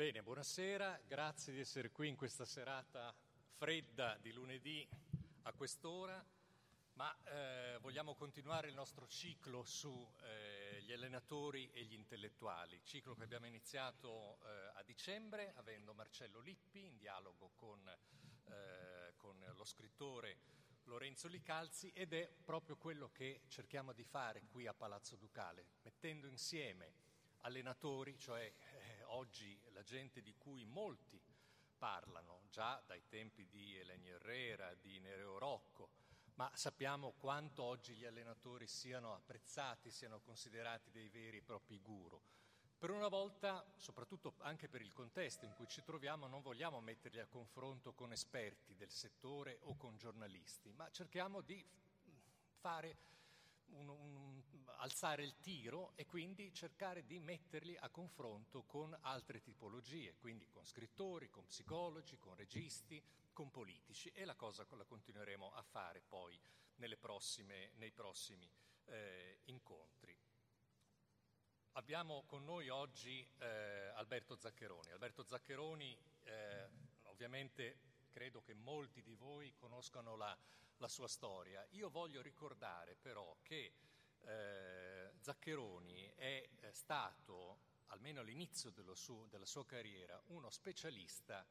Bene, buonasera, grazie di essere qui in questa serata fredda di lunedì a quest'ora, ma eh, vogliamo continuare il nostro ciclo sugli eh, allenatori e gli intellettuali, ciclo che abbiamo iniziato eh, a dicembre avendo Marcello Lippi in dialogo con, eh, con lo scrittore Lorenzo Licalzi ed è proprio quello che cerchiamo di fare qui a Palazzo Ducale, mettendo insieme allenatori, cioè oggi la gente di cui molti parlano, già dai tempi di Elenio Herrera, di Nereo Rocco, ma sappiamo quanto oggi gli allenatori siano apprezzati, siano considerati dei veri e propri guru. Per una volta, soprattutto anche per il contesto in cui ci troviamo, non vogliamo metterli a confronto con esperti del settore o con giornalisti, ma cerchiamo di fare un, un, alzare il tiro e quindi cercare di metterli a confronto con altre tipologie, quindi con scrittori, con psicologi, con registi, con politici e la cosa la continueremo a fare poi prossime, nei prossimi eh, incontri. Abbiamo con noi oggi eh, Alberto Zaccheroni. Alberto Zaccheroni, eh, ovviamente credo che molti di voi conoscano la la sua storia. Io voglio ricordare però che eh, Zaccheroni è stato, almeno all'inizio suo, della sua carriera, uno specialista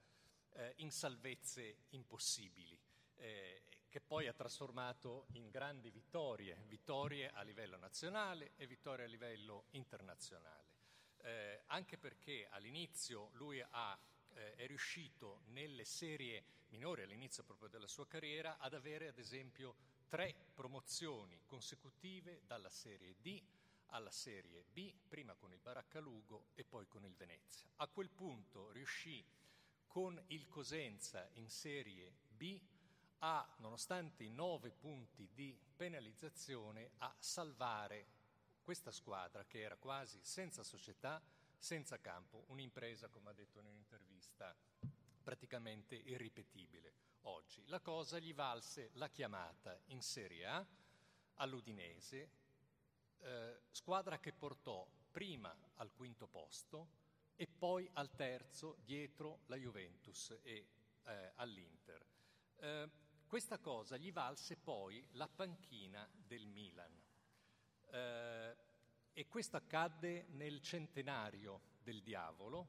eh, in salvezze impossibili, eh, che poi ha trasformato in grandi vittorie, vittorie a livello nazionale e vittorie a livello internazionale. Eh, anche perché all'inizio lui ha eh, è riuscito nelle serie minori, all'inizio proprio della sua carriera, ad avere ad esempio tre promozioni consecutive dalla Serie D alla Serie B, prima con il Baraccalugo e poi con il Venezia. A quel punto riuscì con il Cosenza in Serie B a, nonostante i nove punti di penalizzazione, a salvare questa squadra che era quasi senza società senza campo, un'impresa, come ha detto in un'intervista, praticamente irripetibile oggi. La cosa gli valse la chiamata in Serie A all'Udinese, eh, squadra che portò prima al quinto posto e poi al terzo dietro la Juventus e eh, all'Inter. Eh, questa cosa gli valse poi la panchina del Milan. Eh, e questo accadde nel centenario del diavolo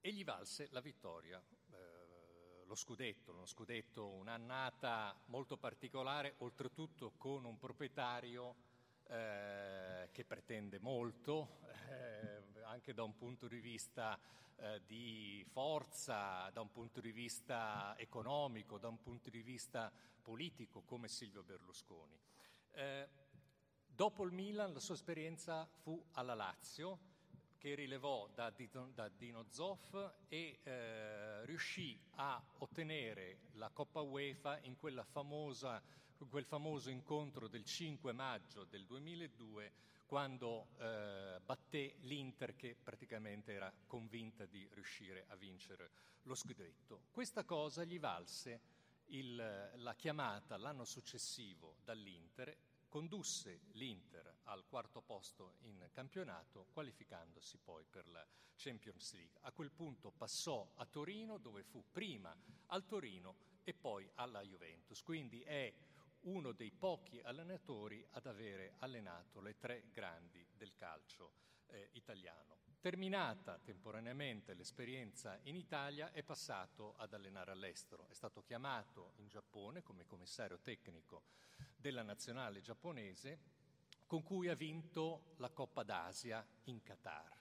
e gli valse la vittoria, eh, lo scudetto, uno scudetto, un'annata molto particolare, oltretutto con un proprietario eh, che pretende molto, eh, anche da un punto di vista eh, di forza, da un punto di vista economico, da un punto di vista politico, come Silvio Berlusconi. Dopo il Milan la sua esperienza fu alla Lazio, che rilevò da Dino, da Dino Zoff e eh, riuscì a ottenere la Coppa UEFA in famosa, quel famoso incontro del 5 maggio del 2002 quando eh, batté l'Inter che praticamente era convinta di riuscire a vincere lo scudetto. Questa cosa gli valse il, la chiamata l'anno successivo dall'Inter condusse l'Inter al quarto posto in campionato, qualificandosi poi per la Champions League. A quel punto passò a Torino, dove fu prima al Torino e poi alla Juventus. Quindi è uno dei pochi allenatori ad avere allenato le tre grandi del calcio eh, italiano. Terminata temporaneamente l'esperienza in Italia, è passato ad allenare all'estero. È stato chiamato in Giappone come commissario tecnico della nazionale giapponese, con cui ha vinto la Coppa d'Asia in Qatar.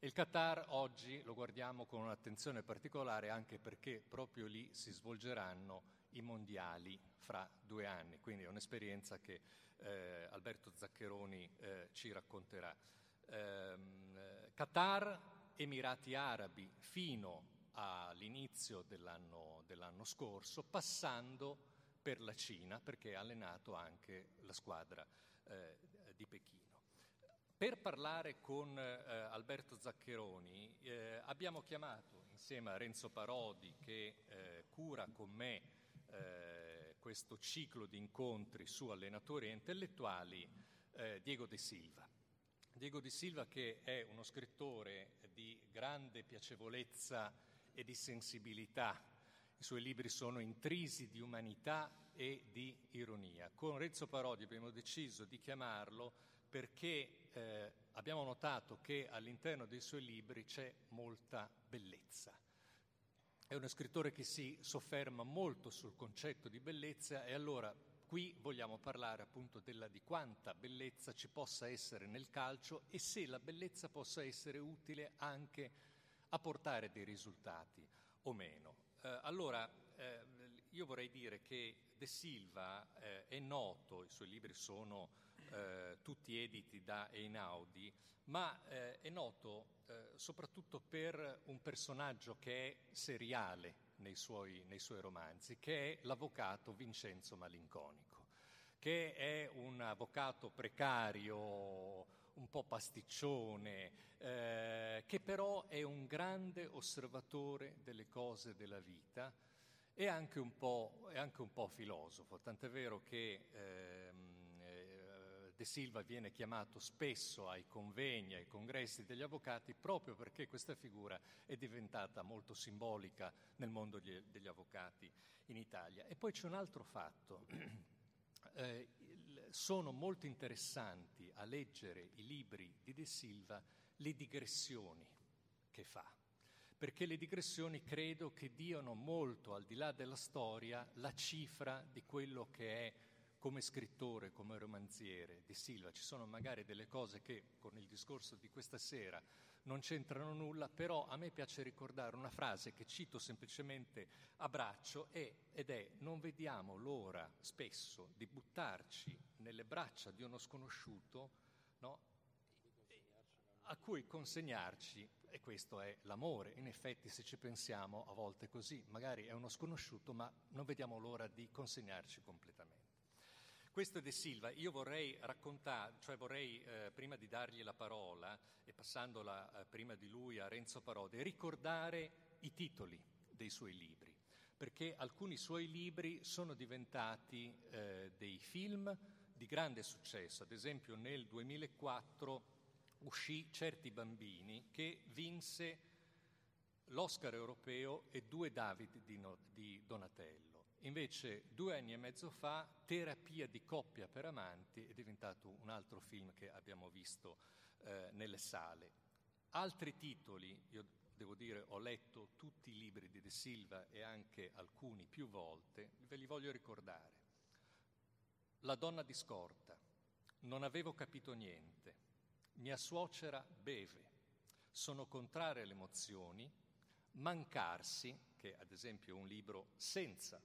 il Qatar oggi lo guardiamo con un'attenzione particolare anche perché proprio lì si svolgeranno i mondiali fra due anni, quindi è un'esperienza che eh, Alberto Zaccheroni eh, ci racconterà ehm, Qatar, Emirati Arabi fino all'inizio dell'anno, dell'anno scorso, passando per la Cina, perché ha allenato anche la squadra eh, di Pechino. Per parlare con eh, Alberto Zaccheroni eh, abbiamo chiamato insieme a Renzo Parodi, che eh, cura con me eh, questo ciclo di incontri su allenatori e intellettuali, eh, Diego De Silva. Diego Di Silva che è uno scrittore di grande piacevolezza e di sensibilità. I suoi libri sono intrisi di umanità e di ironia. Con Renzo Parodi abbiamo deciso di chiamarlo perché eh, abbiamo notato che all'interno dei suoi libri c'è molta bellezza. È uno scrittore che si sofferma molto sul concetto di bellezza e allora qui vogliamo parlare appunto della, di quanta bellezza ci possa essere nel calcio e se la bellezza possa essere utile anche a portare dei risultati o meno. Eh, allora, eh, io vorrei dire che De Silva eh, è noto, i suoi libri sono eh, tutti editi da Einaudi, ma eh, è noto eh, soprattutto per un personaggio che è seriale nei suoi, nei suoi romanzi, che è l'avvocato Vincenzo Malinconico, che è un avvocato precario, un po' pasticcione, eh, che però è un grande osservatore delle cose della vita e anche un po', anche un po filosofo, tant'è vero che ehm, eh, De Silva viene chiamato spesso ai convegni, ai congressi degli avvocati, proprio perché questa figura è diventata molto simbolica nel mondo degli, avvocati in Italia. E poi c'è un altro fatto. Eh, sono molto interessanti a leggere i libri di De Silva le digressioni che fa, perché le digressioni credo che diano molto al di là della storia la cifra di quello che è come scrittore, come romanziere di Silva. Ci sono magari delle cose che con il discorso di questa sera non c'entrano nulla, però a me piace ricordare una frase che cito semplicemente a braccio è, ed è non vediamo l'ora spesso di buttarci nelle braccia di uno sconosciuto no, a cui consegnarci, e questo è l'amore, in effetti se ci pensiamo a volte così, magari è uno sconosciuto ma non vediamo l'ora di consegnarci completamente. Questo è De Silva, io vorrei raccontare, cioè vorrei, eh, prima di dargli la parola e passandola eh, prima di lui a Renzo Parodi, ricordare i titoli dei suoi libri, perché alcuni suoi libri sono diventati eh, dei film di grande successo, ad esempio nel 2004 uscì Certi bambini che vinse l'Oscar europeo e due David di, no, di Donatello. Invece due anni e mezzo fa Terapia di coppia per amanti è diventato un altro film che abbiamo visto eh, nelle sale. Altri titoli, io devo dire ho letto tutti i libri di De Silva e anche alcuni più volte, ve li voglio ricordare. La donna di scorta, non avevo capito niente, mia suocera beve, sono contrarie alle emozioni, mancarsi, che ad esempio è un libro senza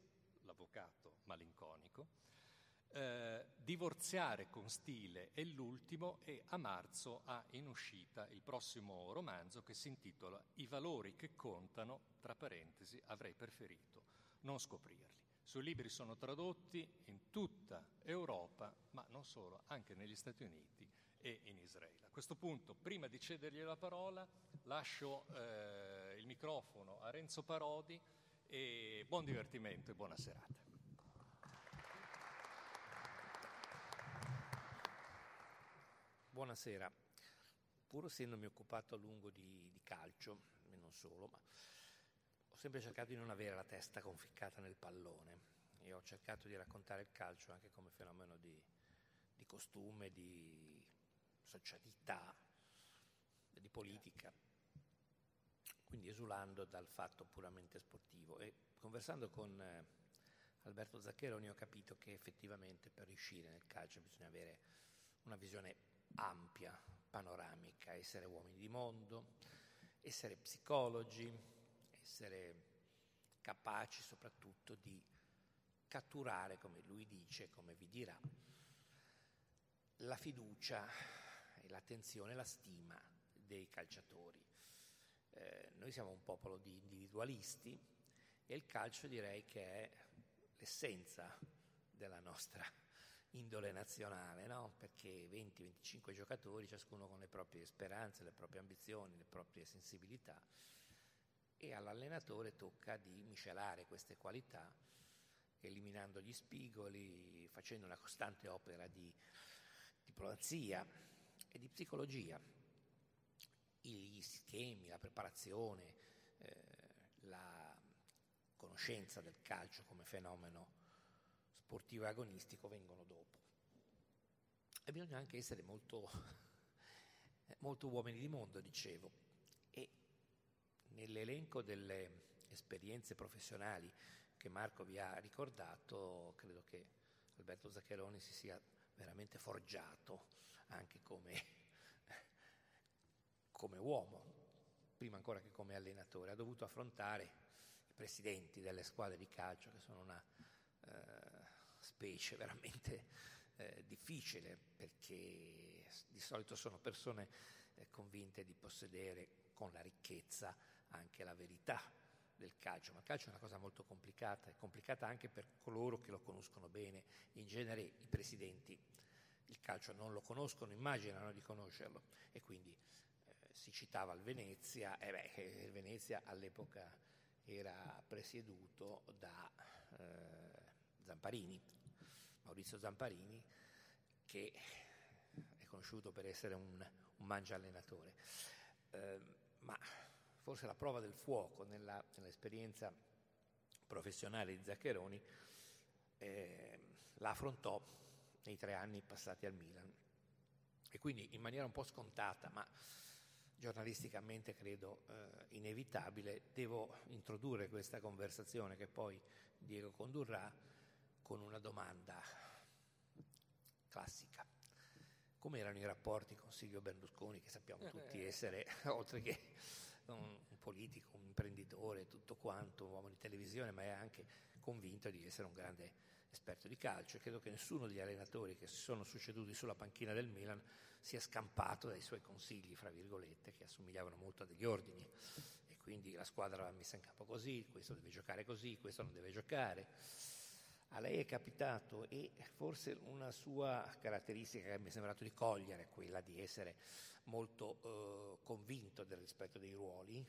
l'avvocato malinconico, eh, Divorziare con stile è l'ultimo e a marzo ha in uscita il prossimo romanzo che si intitola I valori che contano, tra parentesi, avrei preferito non scoprirli. I suoi libri sono tradotti in tutta Europa, ma non solo, anche negli Stati Uniti e in Israele. A questo punto, prima di cedergli la parola, lascio eh, il microfono a Renzo Parodi e buon divertimento e buona serata. Buonasera. Pur essendomi occupato a lungo di, di calcio, e non solo, ma ho sempre cercato di non avere la testa conficcata nel pallone e ho cercato di raccontare il calcio anche come fenomeno di, di costume, di socialità, di politica quindi esulando dal fatto puramente sportivo. E conversando con eh, Alberto Zaccheroni ho capito che effettivamente per riuscire nel calcio bisogna avere una visione ampia, panoramica, essere uomini di mondo, essere psicologi, essere capaci soprattutto di catturare, come lui dice, come vi dirà, la fiducia e l'attenzione, la stima dei calciatori. Eh, noi siamo un popolo di individualisti e il calcio direi che è l'essenza della nostra indole nazionale, no? perché 20-25 giocatori, ciascuno con le proprie speranze, le proprie ambizioni, le proprie sensibilità, e all'allenatore tocca di miscelare queste qualità, eliminando gli spigoli, facendo una costante opera di diplomazia e di psicologia gli schemi, la preparazione, eh, la conoscenza del calcio come fenomeno sportivo e agonistico vengono dopo. E bisogna anche essere molto, molto uomini di mondo, dicevo. E nell'elenco delle esperienze professionali che Marco vi ha ricordato, credo che Alberto Zaccheroni si sia veramente forgiato anche come, come uomo, prima ancora che come allenatore. Ha dovuto affrontare i presidenti delle squadre di calcio, che sono una eh, specie veramente eh, difficile, perché di solito sono persone eh, convinte di possedere con la ricchezza anche la verità del calcio, ma il calcio è una cosa molto complicata, è complicata anche per coloro che lo conoscono bene. In genere i presidenti il calcio non lo conoscono, immaginano di conoscerlo e quindi si citava il Venezia, e beh, il Venezia all'epoca era presieduto da eh, Zamparini, Maurizio Zamparini, che è conosciuto per essere un, un mangia allenatore. Eh, ma forse la prova del fuoco nella, nell'esperienza professionale di Zaccheroni eh, la affrontò nei tre anni passati al Milan. E quindi in maniera un po' scontata, ma giornalisticamente credo eh, inevitabile, devo introdurre questa conversazione che poi Diego condurrà con una domanda classica. Come erano i rapporti con Silvio Berlusconi, che sappiamo tutti essere, oltre che un, un politico, un imprenditore, tutto quanto, un uomo di televisione, ma è anche convinto di essere un grande esperto di calcio. E credo che nessuno degli allenatori che si sono succeduti sulla panchina del Milan sia scampato dai suoi consigli, fra virgolette, che assomigliavano molto a degli ordini e quindi la squadra va messa in campo così, questo deve giocare così, questo non deve giocare. A lei è capitato e forse una sua caratteristica che mi è sembrato di cogliere è quella di essere molto eh, convinto del rispetto dei ruoli,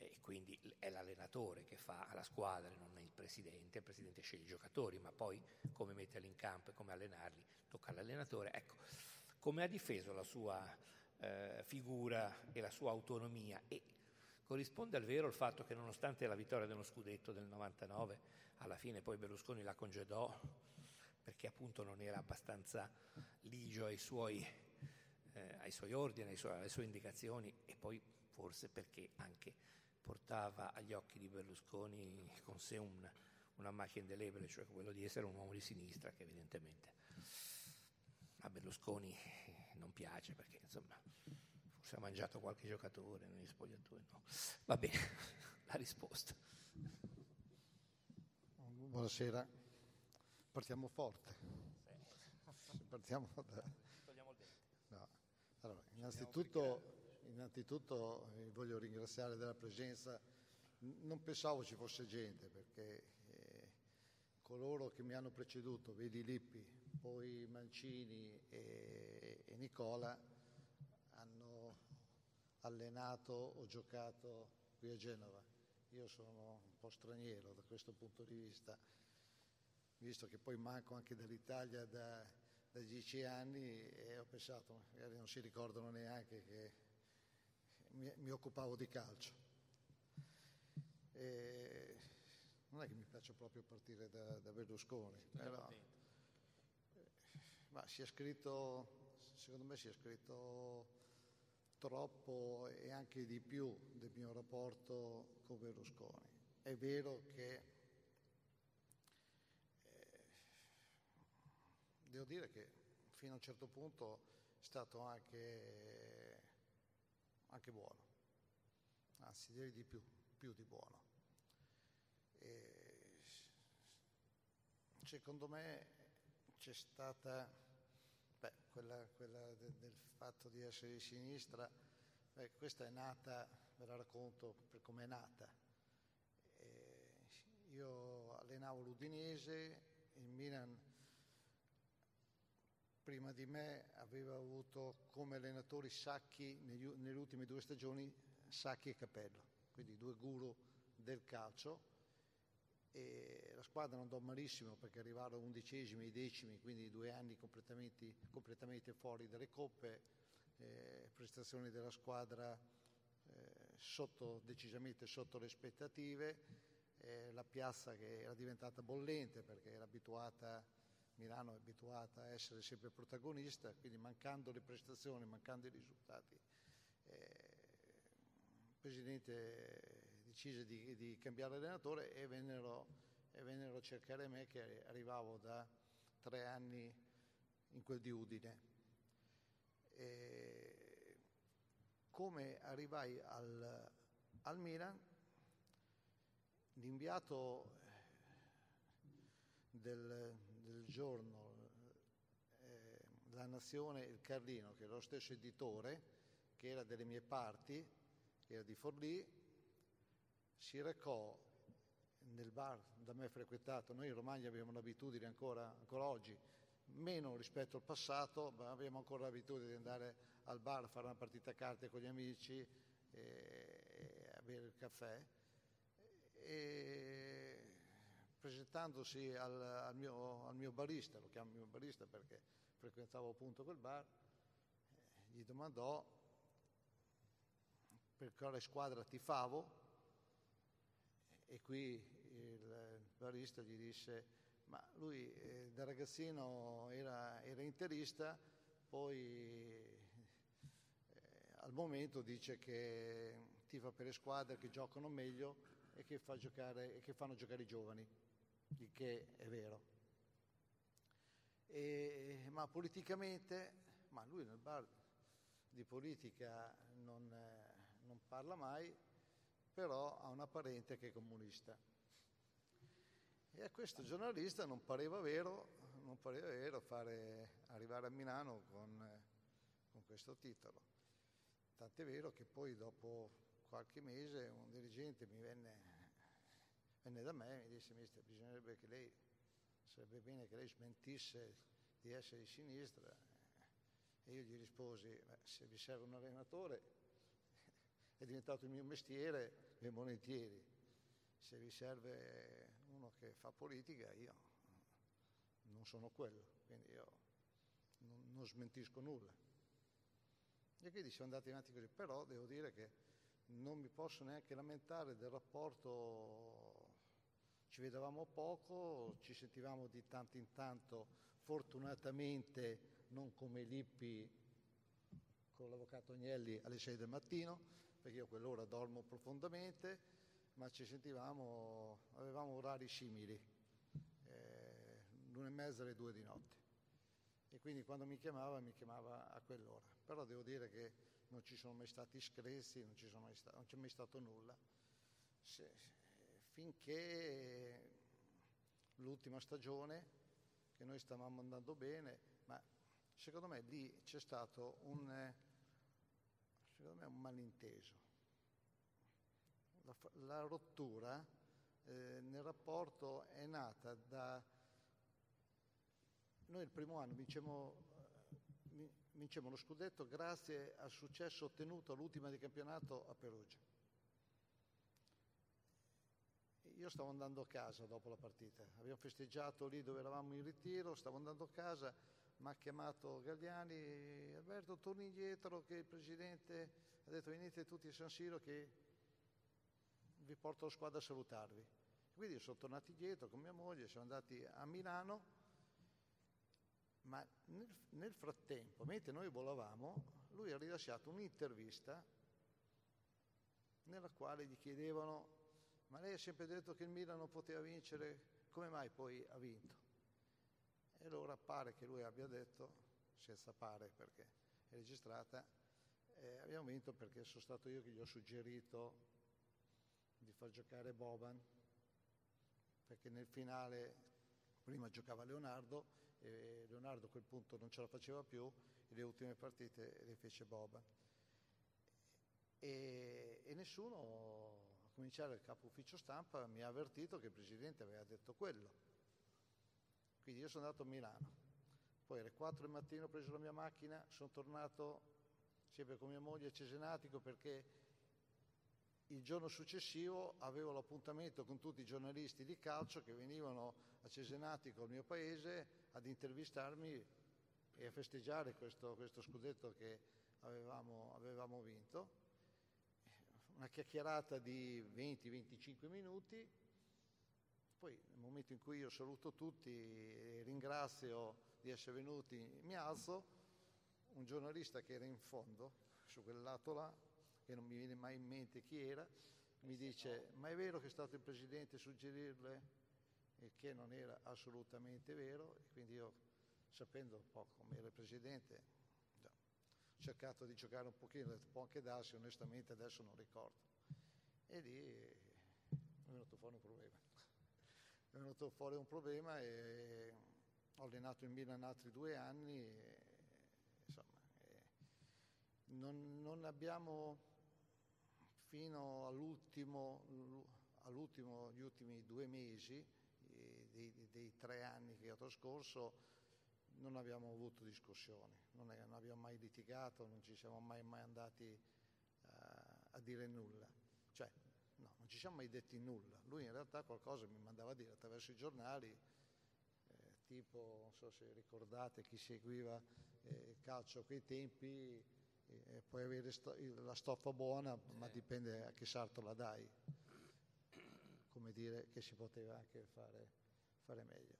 e quindi è l'allenatore che fa la squadra, non è il presidente, il presidente sceglie i giocatori, ma poi come metterli in campo e come allenarli tocca all'allenatore. Ecco, come ha difeso la sua eh, figura e la sua autonomia. E corrisponde al vero il fatto che nonostante la vittoria dello scudetto del 99, alla fine poi Berlusconi la congedò perché appunto non era abbastanza ligio ai suoi, eh, ai suoi ordini, suoi, alle sue indicazioni e poi forse perché anche portava agli occhi di Berlusconi con sé un, una macchia indelebile, cioè quello di essere un uomo di sinistra che evidentemente a Berlusconi non piace perché insomma forse ha mangiato qualche giocatore negli spogliatoi. No. Va bene, la risposta. Buonasera, partiamo forte. Partiamo da... No. Allora, innanzitutto innanzitutto eh, voglio ringraziare della presenza. Non pensavo ci fosse gente perché eh, coloro che mi hanno preceduto, vedi Lippi, poi Mancini e, e Nicola, hanno allenato o giocato qui a Genova. Io sono un po' straniero da questo punto di vista, visto che poi manco anche dall'Italia da, da dieci anni e ho pensato, magari non si ricordano neanche che mi, mi occupavo di calcio. E non è che mi piace proprio partire da, da Berlusconi, però, ma si è scritto, secondo me si è scritto troppo e anche di più del mio rapporto con Berlusconi. È vero che eh, devo dire che fino a un certo punto è stato anche anche buono, anzi direi di più, più di buono. E secondo me c'è stata, beh, quella, quella de, del fatto di essere di sinistra, beh, questa è nata, ve la racconto per come è nata. E io allenavo l'Udinese, il Milan prima di me aveva avuto come allenatori Sacchi negli, nelle ultime due stagioni Sacchi e Capello, quindi due guru del calcio e la squadra andò malissimo perché arrivarono undicesimi e decimi, quindi due anni completamente, completamente fuori dalle coppe, eh, prestazioni della squadra eh, sotto, decisamente sotto le aspettative, eh, la piazza che era diventata bollente perché era abituata, Milano è abituata a essere sempre protagonista, quindi mancando le prestazioni, mancando i risultati, eh, il Presidente decise di, di cambiare allenatore e vennero, e vennero a cercare me che arrivavo da tre anni in quel di Udine. E come arrivai al, al Milan, l'inviato del, del giorno, eh, La Nazione, il Carlino, che era lo stesso editore, che era delle mie parti, che era di Forlì, si recò nel bar da me frequentato, noi in Romagna abbiamo l'abitudine ancora, ancora oggi, meno rispetto al passato, ma abbiamo ancora l'abitudine di andare al bar a fare una partita a carte con gli amici e a bere il caffè. E presentandosi al, al, mio, al, mio, barista, lo chiamo mio barista perché frequentavo appunto quel bar, gli domandò per quale squadra tifavo e qui il barista gli disse ma lui eh, da ragazzino era, era interista, poi eh, al momento dice che tifa per le squadre che giocano meglio e che, fa giocare, e che fanno giocare i giovani, il che è vero. E, ma politicamente, ma lui nel bar di politica non, eh, non parla mai, però ha una parente che è comunista. E a questo giornalista non pareva vero, non pareva vero fare, arrivare a Milano con, con questo titolo. Tant'è vero che poi dopo qualche mese un dirigente mi venne, venne da me e mi disse, mister, bisognerebbe che lei, sarebbe bene che lei smentisse di essere di sinistra. E io gli risposi, se vi serve un allenatore, è diventato il mio mestiere, e volentieri. Se vi serve uno che fa politica, io non sono quello, quindi io non, non smentisco nulla. E quindi siamo andati avanti così, però devo dire che non mi posso neanche lamentare del rapporto, ci vedevamo poco, ci sentivamo di tanto in tanto, fortunatamente non come Lippi con l'avvocato Agnelli alle 6 del mattino, perché io a quell'ora dormo profondamente, ma ci sentivamo, avevamo orari simili, eh, l'una e mezza alle due di notte. E quindi quando mi chiamava, mi chiamava a quell'ora. Però devo dire che non ci sono mai stati screzi, non, sta- non c'è mai stato nulla. Se, finché l'ultima stagione, che noi stavamo andando bene, ma secondo me lì c'è stato un, me, un malinteso la, la rottura eh, nel rapporto è nata da... Noi il primo anno vincemmo, eh, vincemmo lo scudetto grazie al successo ottenuto all'ultima di campionato a Perugia. Io stavo andando a casa dopo la partita, abbiamo festeggiato lì dove eravamo in ritiro, stavo andando a casa, mi ha chiamato Gagliani, Alberto torni indietro che il presidente ha detto venite tutti a San Siro che vi porto la squadra a salutarvi. Quindi sono tornati dietro con mia moglie, siamo andati a Milano, ma nel, nel frattempo, mentre noi volavamo, lui ha rilasciato un'intervista nella quale gli chiedevano ma lei ha sempre detto che il Milano poteva vincere, come mai poi ha vinto? E allora pare che lui abbia detto, senza pare perché è registrata, eh, abbiamo vinto perché sono stato io che gli ho suggerito di far giocare Boban, perché nel finale prima giocava Leonardo e Leonardo a quel punto non ce la faceva più e le ultime partite le fece Boban. E, e nessuno, a cominciare il capo ufficio stampa, mi ha avvertito che il presidente aveva detto quello. Quindi io sono andato a Milano, poi alle 4 del mattino ho preso la mia macchina, sono tornato sempre con mia moglie a Cesenatico perché il giorno successivo avevo l'appuntamento con tutti i giornalisti di calcio che venivano a Cesenatico, il mio paese, ad intervistarmi e a festeggiare questo, questo scudetto che avevamo, avevamo vinto, una chiacchierata di 20-25 minuti, poi nel momento in cui io saluto tutti e ringrazio di essere venuti, mi alzo, un giornalista che era in fondo, su quel lato là, che non mi viene mai in mente chi era, mi dice, ma è vero che è stato il Presidente a suggerirle? Il che non era assolutamente vero, e quindi io, sapendo un po' come era il Presidente, ho cercato di giocare un pochino, può anche darsi, onestamente adesso non ricordo. E lì è venuto fuori un problema. Venuto fuori un problema e ho allenato in Milan altri due anni e, insomma, e non, non, abbiamo fino all'ultimo, all'ultimo, gli ultimi due mesi dei, dei, tre anni che ho trascorso non abbiamo avuto discussioni, non, è, non abbiamo mai litigato, non ci siamo mai, mai andati uh, a dire nulla. Cioè, non ci siamo mai detti nulla. Lui in realtà qualcosa mi mandava a dire attraverso i giornali, eh, tipo, non so se ricordate chi seguiva eh, il calcio a quei tempi, eh, puoi avere sto- la stoffa buona, ma dipende a che sarto la dai. Come dire che si poteva anche fare, fare meglio.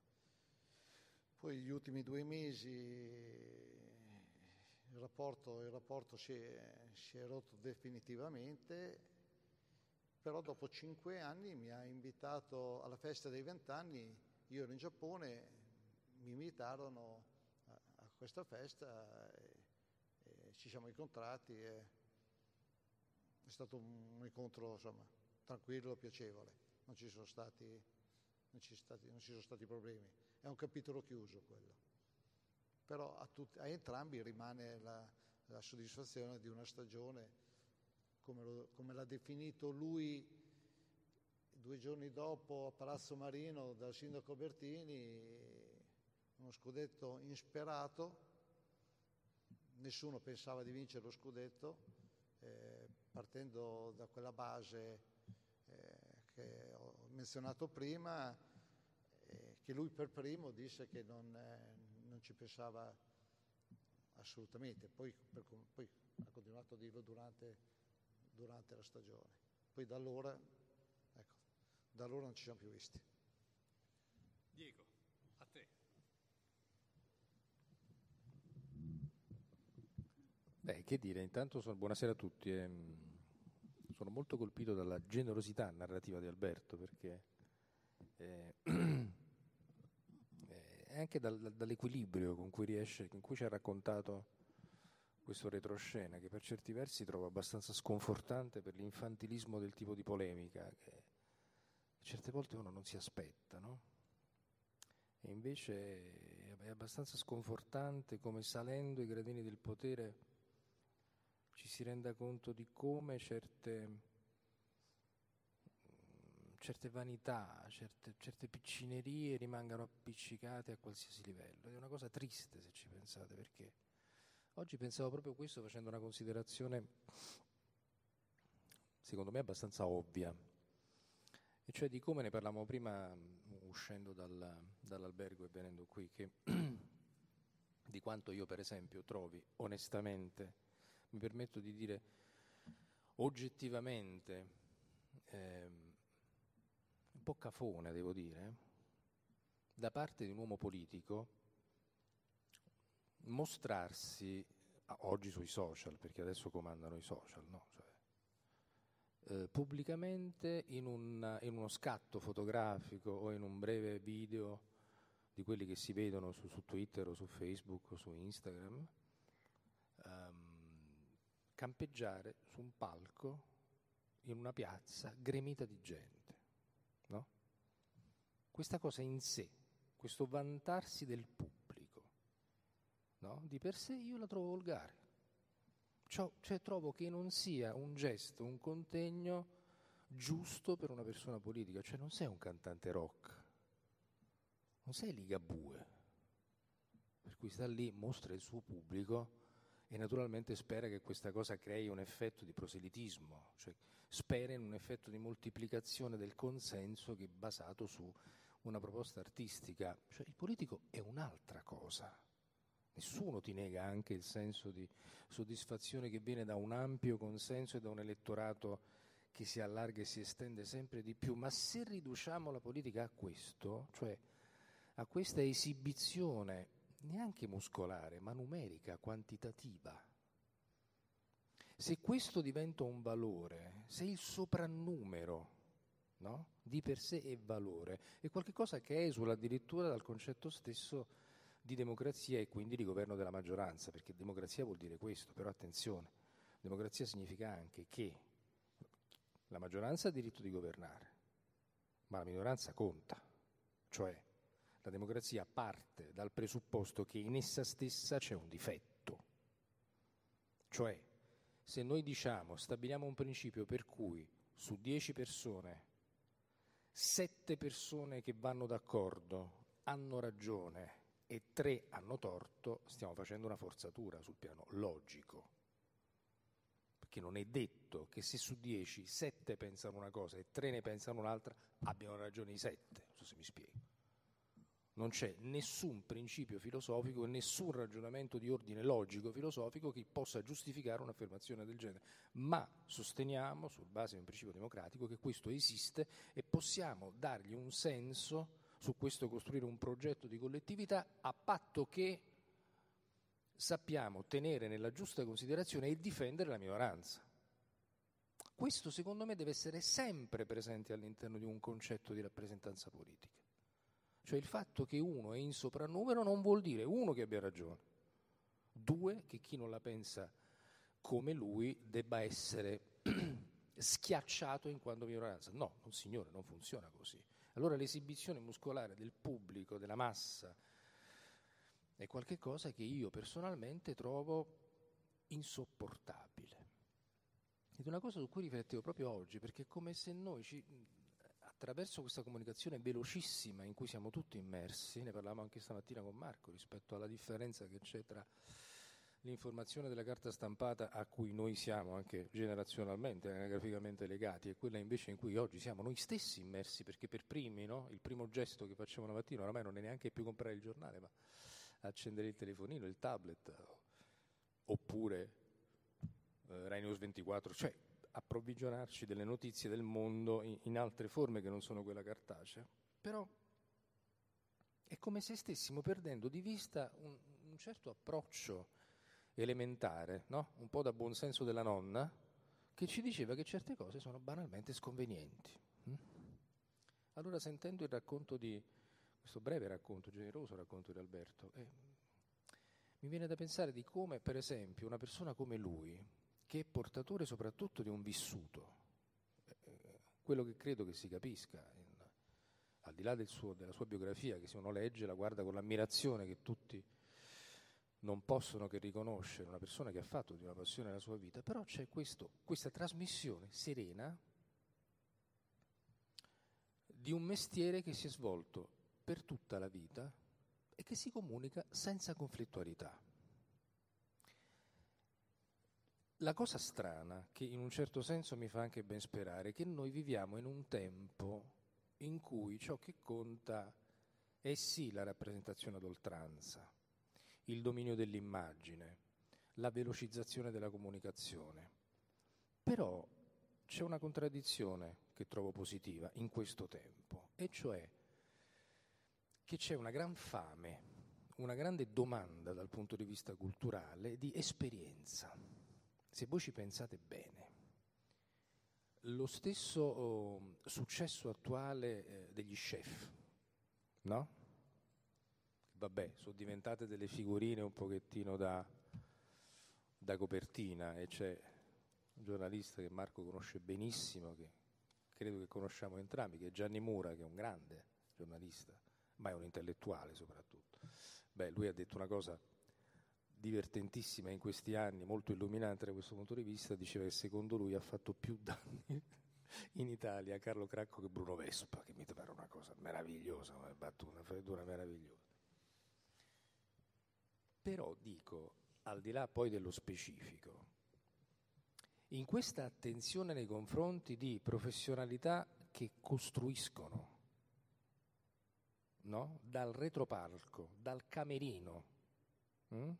Poi gli ultimi due mesi il rapporto, il rapporto si, è, si, è, rotto definitivamente, però dopo cinque anni mi ha invitato alla festa dei vent'anni, io ero in Giappone, mi invitarono a, a questa festa e, e, ci siamo incontrati e è stato un incontro insomma, tranquillo, piacevole, non ci sono stati, non ci stati, non ci sono stati problemi è un capitolo chiuso quello. Però a, tutti, a entrambi rimane la, la, soddisfazione di una stagione, come, lo, come l'ha definito lui due giorni dopo a Palazzo Marino dal sindaco Bertini, uno scudetto insperato, nessuno pensava di vincere lo scudetto, eh, partendo da quella base eh, che ho menzionato prima, che lui per primo disse che non, eh, non ci pensava assolutamente, poi, per, poi, ha continuato a dirlo durante, durante la stagione. Poi da allora, ecco, da allora non ci siamo più visti. Diego, a te. Beh, che dire, intanto sono, buonasera a tutti. Eh, sono molto colpito dalla generosità narrativa di Alberto perché eh, anche dal, dall'equilibrio con cui riesce, con cui ci ha raccontato questo retroscena, che per certi versi trovo abbastanza sconfortante per l'infantilismo del tipo di polemica che certe volte uno non si aspetta, no? E invece è abbastanza sconfortante come salendo i gradini del potere ci si renda conto di come certe certe vanità, certe, certe, piccinerie rimangano appiccicate a qualsiasi livello. È una cosa triste se ci pensate, perché oggi pensavo proprio questo facendo una considerazione, secondo me, abbastanza ovvia, e cioè di come ne parlavamo prima uscendo dal, dall'albergo e venendo qui, che di quanto io per esempio trovi onestamente, mi permetto di dire oggettivamente, eh, po' cafone, devo dire, da parte di un uomo politico mostrarsi oggi sui social, perché adesso comandano i social, no? cioè, eh, pubblicamente in, un, in, uno scatto fotografico o in un breve video di quelli che si vedono su, su Twitter o su Facebook o su Instagram, ehm, campeggiare su un palco in una piazza gremita di gente. Questa cosa in sé, questo vantarsi del pubblico, no? di per sé io la trovo volgare. Cioè, cioè trovo che non sia un gesto, un contegno giusto per una persona politica. Cioè non sei un cantante rock, non sei Ligabue, per cui sta lì, mostra il suo pubblico e naturalmente spera che questa cosa crei un effetto di proselitismo, cioè spera in un effetto di moltiplicazione del consenso che è basato su una proposta artistica, cioè il politico è un'altra cosa Nessuno ti nega anche il senso di soddisfazione che viene da un ampio consenso e da un elettorato che si allarga e si estende sempre di più, ma se riduciamo la politica a questo, cioè a questa esibizione neanche muscolare, ma numerica, quantitativa, se questo diventa un valore, se il soprannumero no? di per sé è valore, è qualcosa che esula addirittura dal concetto stesso di democrazia e quindi di governo della maggioranza, perché democrazia vuol dire questo, però attenzione, democrazia significa anche che la maggioranza ha diritto di governare, ma la minoranza conta, cioè la democrazia parte dal presupposto che in essa stessa c'è un difetto, cioè se noi diciamo, stabiliamo un principio per cui su dieci persone, sette persone che vanno d'accordo hanno ragione e tre hanno torto, stiamo facendo una forzatura sul piano logico. Perché non è detto che se su dieci sette pensano una cosa e tre ne pensano un'altra, abbiano ragione i sette, non so se mi spiego. Non c'è nessun principio filosofico e nessun ragionamento di ordine logico filosofico che possa giustificare un'affermazione del genere, ma sosteniamo, su base di un principio democratico, che questo esiste e possiamo dargli un senso su questo costruire un progetto di collettività a patto che sappiamo tenere nella giusta considerazione e difendere la minoranza. Questo secondo me deve essere sempre presente all'interno di un concetto di rappresentanza politica. Cioè il fatto che uno è in soprannumero non vuol dire, uno, che abbia ragione, due, che chi non la pensa come lui debba essere schiacciato in quanto minoranza. No, non signore, non funziona così. Allora l'esibizione muscolare del pubblico, della massa, è qualcosa che io personalmente trovo insopportabile. Ed è una cosa su cui riflettevo proprio oggi, perché è come se noi ci, attraverso questa comunicazione velocissima in cui siamo tutti immersi, ne parlavamo anche stamattina con Marco rispetto alla differenza che c'è tra l'informazione della carta stampata a cui noi siamo anche generazionalmente, anagraficamente legati, e quella invece in cui oggi siamo noi stessi immersi, perché per primi no? il primo gesto che facciamo la mattina oramai non è neanche più comprare il giornale, ma accendere il telefonino, il tablet, oppure eh, Rai News 24, cioè approvvigionarci delle notizie del mondo in, in altre forme che non sono quella cartacea, però è come se stessimo perdendo di vista un, un certo approccio elementare, no? un po' da buon senso della nonna, che ci diceva che certe cose sono banalmente sconvenienti. Hm? Allora sentendo il racconto di, questo breve racconto, generoso racconto di Alberto, eh, mi viene da pensare di come per esempio una persona come lui, che è portatore soprattutto di un vissuto, eh, quello che credo che si capisca, in, al di là del suo, della sua biografia, che se uno legge la guarda con l'ammirazione che tutti non possono che riconoscere, una persona che ha fatto di una passione la sua vita, però c'è questo, questa trasmissione serena di un mestiere che si è svolto per tutta la vita e che si comunica senza conflittualità. La cosa strana, che in un certo senso mi fa anche ben sperare, è che noi viviamo in un tempo in cui ciò che conta è sì la rappresentazione ad oltranza, il dominio dell'immagine, la velocizzazione della comunicazione. Però c'è una contraddizione che trovo positiva in questo tempo, e cioè che c'è una gran fame, una grande domanda dal punto di vista culturale di esperienza se voi ci pensate bene, lo stesso oh, successo attuale eh, degli chef, no? Vabbè, sono diventate delle figurine un pochettino da, da copertina e c'è un giornalista che Marco conosce benissimo, che credo che conosciamo entrambi, che è Gianni Mura, che è un grande giornalista, ma è un intellettuale soprattutto. Beh, lui ha detto una cosa divertentissima in questi anni, molto illuminante da questo punto di vista, diceva che secondo lui ha fatto più danni in Italia Carlo Cracco che Bruno Vespa, che mi pare una cosa meravigliosa, una battuta, una freddura meravigliosa. Però dico, al di là poi dello specifico, in questa attenzione nei confronti di professionalità che costruiscono, no? dal retropalco, dal camerino, hm?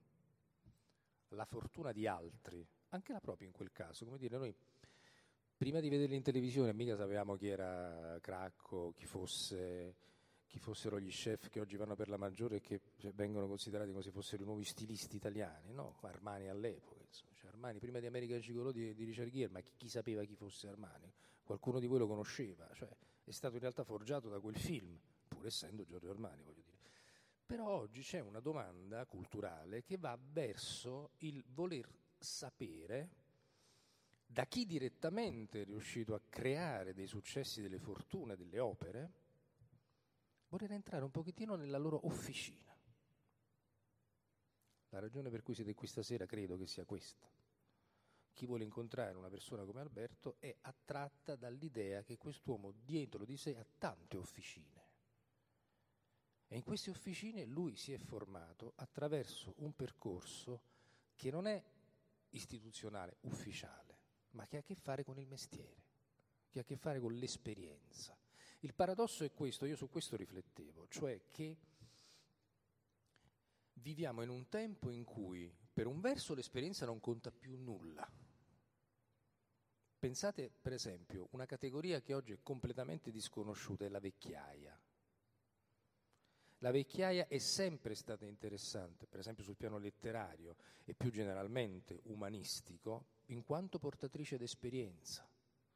la fortuna di altri, anche la propria in quel caso, come dire, noi prima di vederli in televisione mica sapevamo chi era Cracco, chi, fosse, chi fossero gli chef che oggi vanno per la maggiore e che cioè, vengono considerati come se fossero i nuovi stilisti italiani, no? Armani all'epoca. Cioè, Armani prima di American Gigolo di, di Richard Gere, ma chi, chi, sapeva chi fosse Armani? Qualcuno di voi lo conosceva, cioè, è stato in realtà forgiato da quel film, pur essendo Giorgio Armani, voglio dire. Però oggi c'è una domanda culturale che va verso il voler sapere da chi direttamente è riuscito a creare dei successi, delle fortune, delle opere, voler entrare un pochettino nella loro officina. La ragione per cui siete qui stasera credo che sia questa. Chi vuole incontrare una persona come Alberto è attratta dall'idea che quest'uomo dietro di sé ha tante officine e in queste officine lui si è formato attraverso un percorso che non è istituzionale, ufficiale, ma che ha a che fare con il mestiere, che ha a che fare con l'esperienza. Il paradosso è questo, io su questo riflettevo, cioè che viviamo in un tempo in cui per un verso l'esperienza non conta più nulla. Pensate per esempio una categoria che oggi è completamente disconosciuta, è la vecchiaia. La vecchiaia è sempre stata interessante, per esempio sul piano letterario e più generalmente umanistico, in quanto portatrice d'esperienza.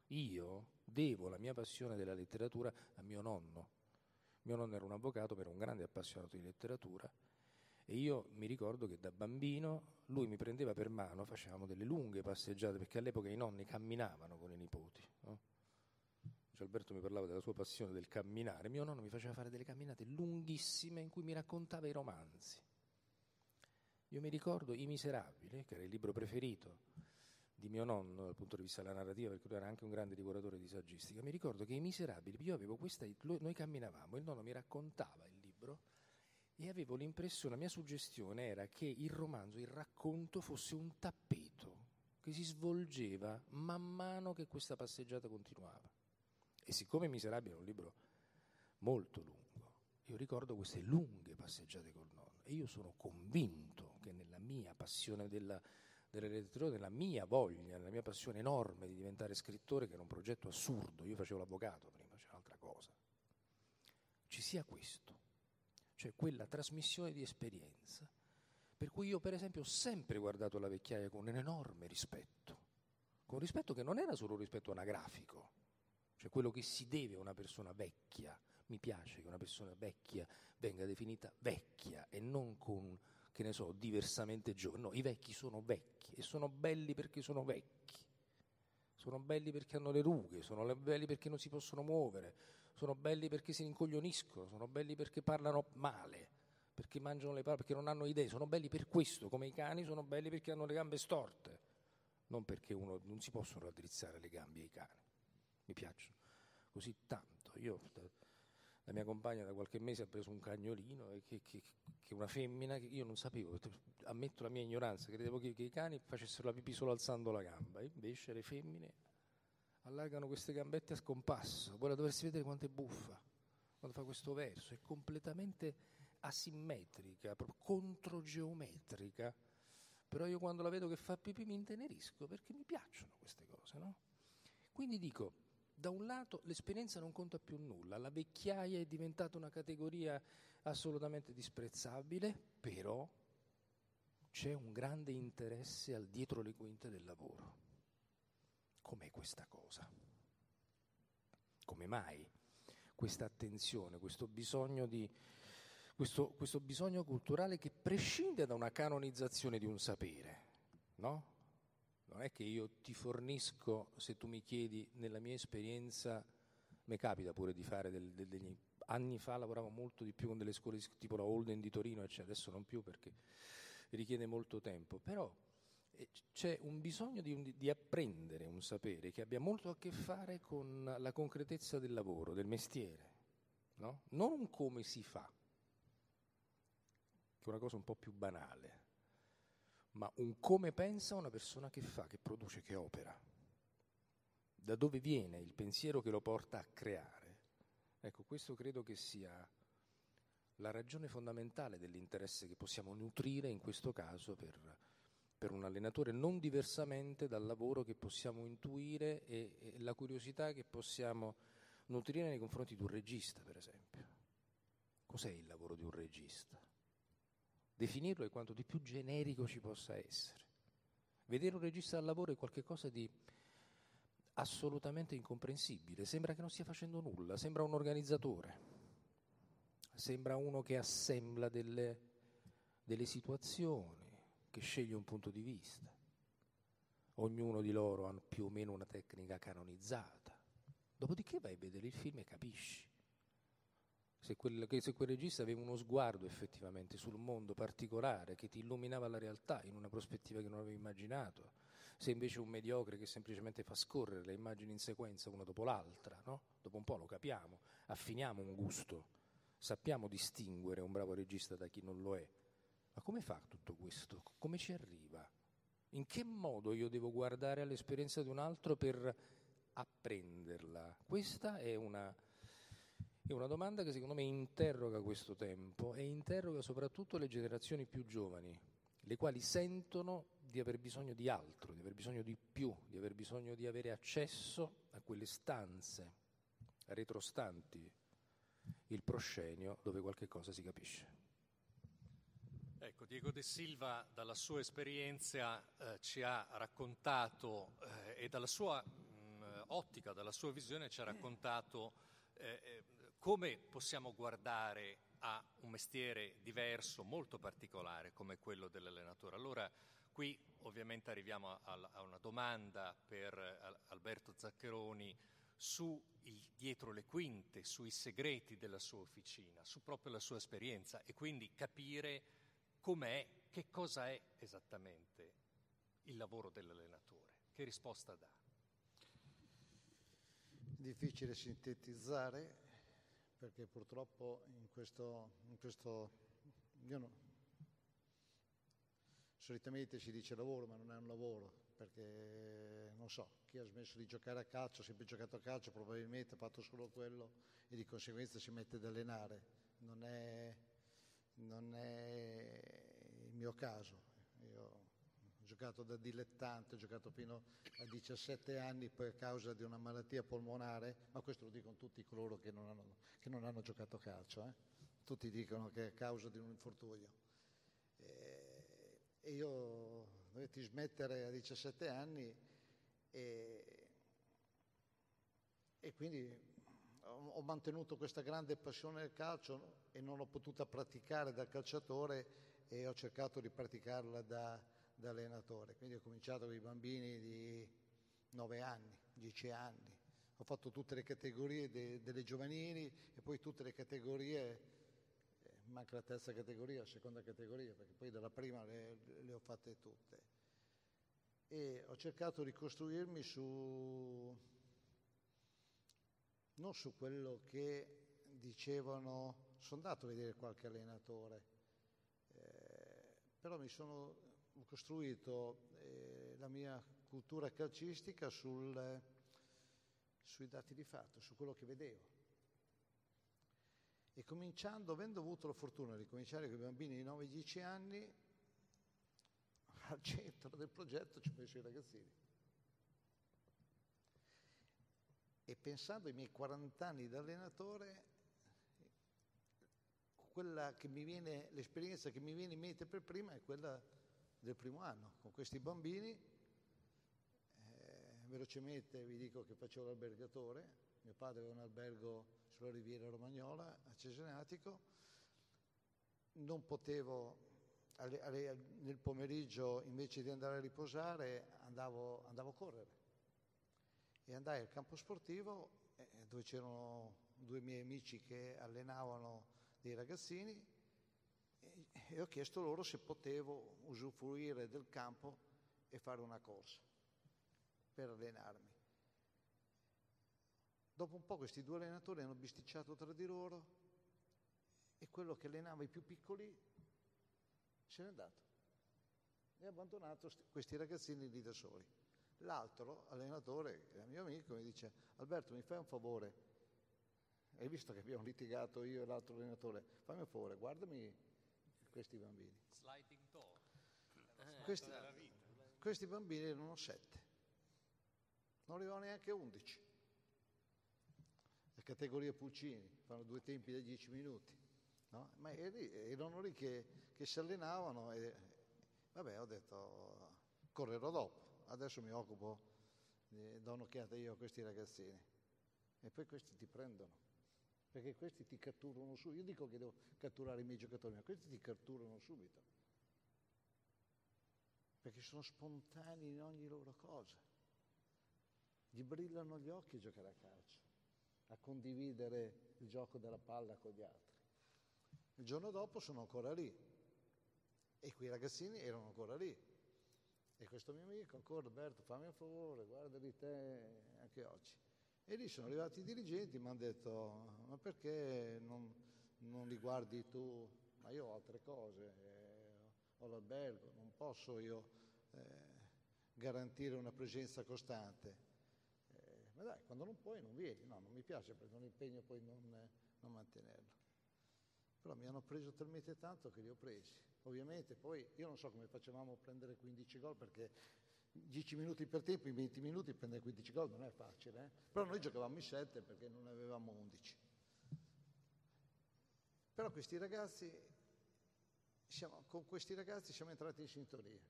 Io devo la mia passione della letteratura a mio nonno. Mio nonno era un avvocato, era un grande appassionato di letteratura e io mi ricordo che da bambino lui mi prendeva per mano, facevamo delle lunghe passeggiate, perché all'epoca i nonni camminavano con i nipoti. No? Cioè mi parlava della sua passione del camminare, mio nonno mi faceva fare delle camminate lunghissime in cui mi raccontava i romanzi. Io mi ricordo I Miserabili, che era il libro preferito di mio nonno dal punto di vista della narrativa, perché lui era anche un grande divoratore di saggistica. Mi ricordo che I Miserabili, io avevo questa, noi camminavamo, il nonno mi raccontava il libro e avevo l'impressione, la mia suggestione era che il romanzo, il racconto fosse un tappeto che si svolgeva man mano che questa passeggiata continuava. E siccome Miserabile è un libro molto lungo, io ricordo queste lunghe passeggiate col nonno e io sono convinto che nella mia passione della, della letteratura, nella mia voglia, nella mia passione enorme di diventare scrittore, che era un progetto assurdo, io facevo l'avvocato prima, c'era un'altra cosa, ci sia questo, cioè quella trasmissione di esperienza, per cui io per esempio ho sempre guardato la vecchiaia con un enorme rispetto, con un rispetto che non era solo un rispetto anagrafico, cioè quello che si deve a una persona vecchia. Mi piace che una persona vecchia venga definita vecchia e non con, che ne so, diversamente giovane. No, i vecchi sono vecchi e sono belli perché sono vecchi. Sono belli perché hanno le rughe, sono belli perché non si possono muovere, sono belli perché si rincoglioniscono, sono belli perché parlano male, perché mangiano le parole, perché non hanno idee, sono belli per questo, come i cani sono belli perché hanno le gambe storte, non perché uno non si possono raddrizzare le gambe ai cani mi piacciono così tanto. Io, la mia compagna da qualche mese ha preso un cagnolino e che, che, che una femmina che io non sapevo, ammetto la mia ignoranza, credevo che, che, i cani facessero la pipì solo alzando la gamba, invece le femmine allargano queste gambette a scompasso, voi la dovreste vedere quanto è buffa quando fa questo verso, è completamente asimmetrica, controgeometrica, però io quando la vedo che fa pipì mi intenerisco perché mi piacciono queste cose, no? Quindi dico, da un lato l'esperienza non conta più nulla, la vecchiaia è diventata una categoria assolutamente disprezzabile, però c'è un grande interesse al dietro le quinte del lavoro. Com'è questa cosa? Come mai questa attenzione, questo bisogno, di, questo, questo bisogno culturale che prescinde da una canonizzazione di un sapere, no? Non è che io ti fornisco, se tu mi chiedi, nella mia esperienza, mi capita pure di fare del, del, degli... Anni fa lavoravo molto di più con delle scuole tipo la Holden di Torino, eccetera. adesso non più perché richiede molto tempo, però eh, c'è un bisogno di, di, apprendere un sapere che abbia molto a che fare con la concretezza del lavoro, del mestiere, no? non come si fa, che è una cosa un po' più banale ma un come pensa una persona che fa, che produce, che opera. Da dove viene il pensiero che lo porta a creare? Ecco, questo credo che sia la ragione fondamentale dell'interesse che possiamo nutrire in questo caso per, per un allenatore, non diversamente dal lavoro che possiamo intuire e, e la curiosità che possiamo nutrire nei confronti di un regista, per esempio. Cos'è il lavoro di un regista? Definirlo è quanto di più generico ci possa essere. Vedere un regista al lavoro è qualcosa di assolutamente incomprensibile, sembra che non stia facendo nulla, sembra un organizzatore, sembra uno che assembla delle, delle situazioni, che sceglie un punto di vista. Ognuno di loro ha più o meno una tecnica canonizzata. Dopodiché vai a vedere il film e capisci. Se quel, se quel, regista aveva uno sguardo effettivamente sul mondo particolare che ti illuminava la realtà in una prospettiva che non avevi immaginato, se invece un mediocre che semplicemente fa scorrere le immagini in sequenza una dopo l'altra, no? dopo un po' lo capiamo, affiniamo un gusto, sappiamo distinguere un bravo regista da chi non lo è. Ma come fa tutto questo? Come ci arriva? In che modo io devo guardare all'esperienza di un altro per apprenderla? Questa è una è una domanda che secondo me interroga questo tempo e interroga soprattutto le generazioni più giovani, le quali sentono di aver bisogno di altro, di aver bisogno di più, di aver bisogno di avere accesso a quelle stanze retrostanti il proscenio dove qualche cosa si capisce. Ecco, Diego De Silva dalla sua esperienza eh, ci ha raccontato eh, e dalla sua mh, ottica, dalla sua visione ci ha raccontato eh, eh come possiamo guardare a un mestiere diverso, molto particolare come quello dell'allenatore? Allora, qui ovviamente arriviamo a, a una domanda per Alberto Zaccheroni su il, dietro le quinte, sui segreti della sua officina, su proprio la sua esperienza e quindi capire com'è, che cosa è esattamente il lavoro dell'allenatore, che risposta dà. Difficile sintetizzare perché purtroppo in questo, in questo no, solitamente si dice lavoro ma non è un lavoro perché non so, chi ha smesso di giocare a calcio, ha sempre giocato a calcio, probabilmente ha fatto solo quello e di conseguenza si mette ad allenare, non è, non è il mio caso. Giocato da dilettante, ho giocato fino a 17 anni, poi a causa di una malattia polmonare, ma questo lo dicono tutti coloro che non hanno, che non hanno giocato calcio, eh? tutti dicono che è a causa di un infortunio. E, e io dovetti smettere a 17 anni e, e quindi ho mantenuto questa grande passione del calcio e non l'ho potuta praticare da calciatore e ho cercato di praticarla da, da allenatore. Quindi ho cominciato con i bambini di 9 anni, 10 anni. Ho fatto tutte le categorie de, delle giovanili e poi tutte le categorie, eh, manca la terza categoria, la seconda categoria, perché poi dalla prima le, le ho fatte tutte. E ho cercato di costruirmi su, non su quello che dicevano, sono andato a vedere qualche allenatore, eh, però mi sono costruito eh, la mia cultura calcistica sul, sui dati di fatto, su quello che vedevo. E cominciando, avendo avuto la fortuna di cominciare con i bambini di 9-10 anni, al centro del progetto ci ho messo i ragazzini. E pensando ai miei 40 anni da allenatore, quella che mi viene, l'esperienza che mi viene in mente per prima è quella del primo anno con questi bambini. Eh, velocemente vi dico che facevo l'albergatore, mio padre aveva un albergo sulla riviera romagnola a Cesenatico, non potevo, alle, alle, nel pomeriggio invece di andare a riposare andavo, andavo a correre e andai al campo sportivo eh, dove c'erano due miei amici che allenavano dei ragazzini e ho chiesto loro se potevo usufruire del campo e fare una corsa per allenarmi. Dopo un po' questi due allenatori hanno bisticciato tra di loro e quello che allenava i più piccoli se n'è andato e ha abbandonato questi ragazzini lì da soli. L'altro allenatore, che mio amico, mi dice Alberto mi fai un favore, hai visto che abbiamo litigato io e l'altro allenatore, fammi un favore, guardami questi bambini. Eh, questi, questi bambini erano sette, non arrivavano neanche undici. La categoria Puccini, fanno due tempi da dieci minuti. No? Ma erano lì che, che si allenavano e vabbè ho detto correrò dopo, adesso mi occupo, do un'occhiata io a questi ragazzini e poi questi ti prendono perché questi ti catturano subito. Io dico che devo catturare i miei giocatori, ma questi ti catturano subito. Perché sono spontanei in ogni loro cosa. Gli brillano gli occhi a giocare a calcio, a condividere il gioco della palla con gli altri. Il giorno dopo sono ancora lì e quei ragazzini erano ancora lì. E questo mio amico ancora, Roberto, fammi un favore, guarda di te anche oggi. E lì sono arrivati i dirigenti e mi hanno detto, ma perché non, non, li guardi tu? Ma io ho altre cose, eh, ho l'albergo, non posso io eh, garantire una presenza costante. Eh, ma dai, quando non puoi non vieni, no, non mi piace prendere un impegno e poi non, non mantenerlo. Però mi hanno preso talmente tanto che li ho presi. Ovviamente poi io non so come facevamo a prendere 15 gol perché 10 minuti per tempo, in 20 minuti prendere 15 gol non è facile, eh? però noi giocavamo in 7 perché non avevamo 11. Però questi ragazzi, siamo, con questi ragazzi siamo entrati in sintonia.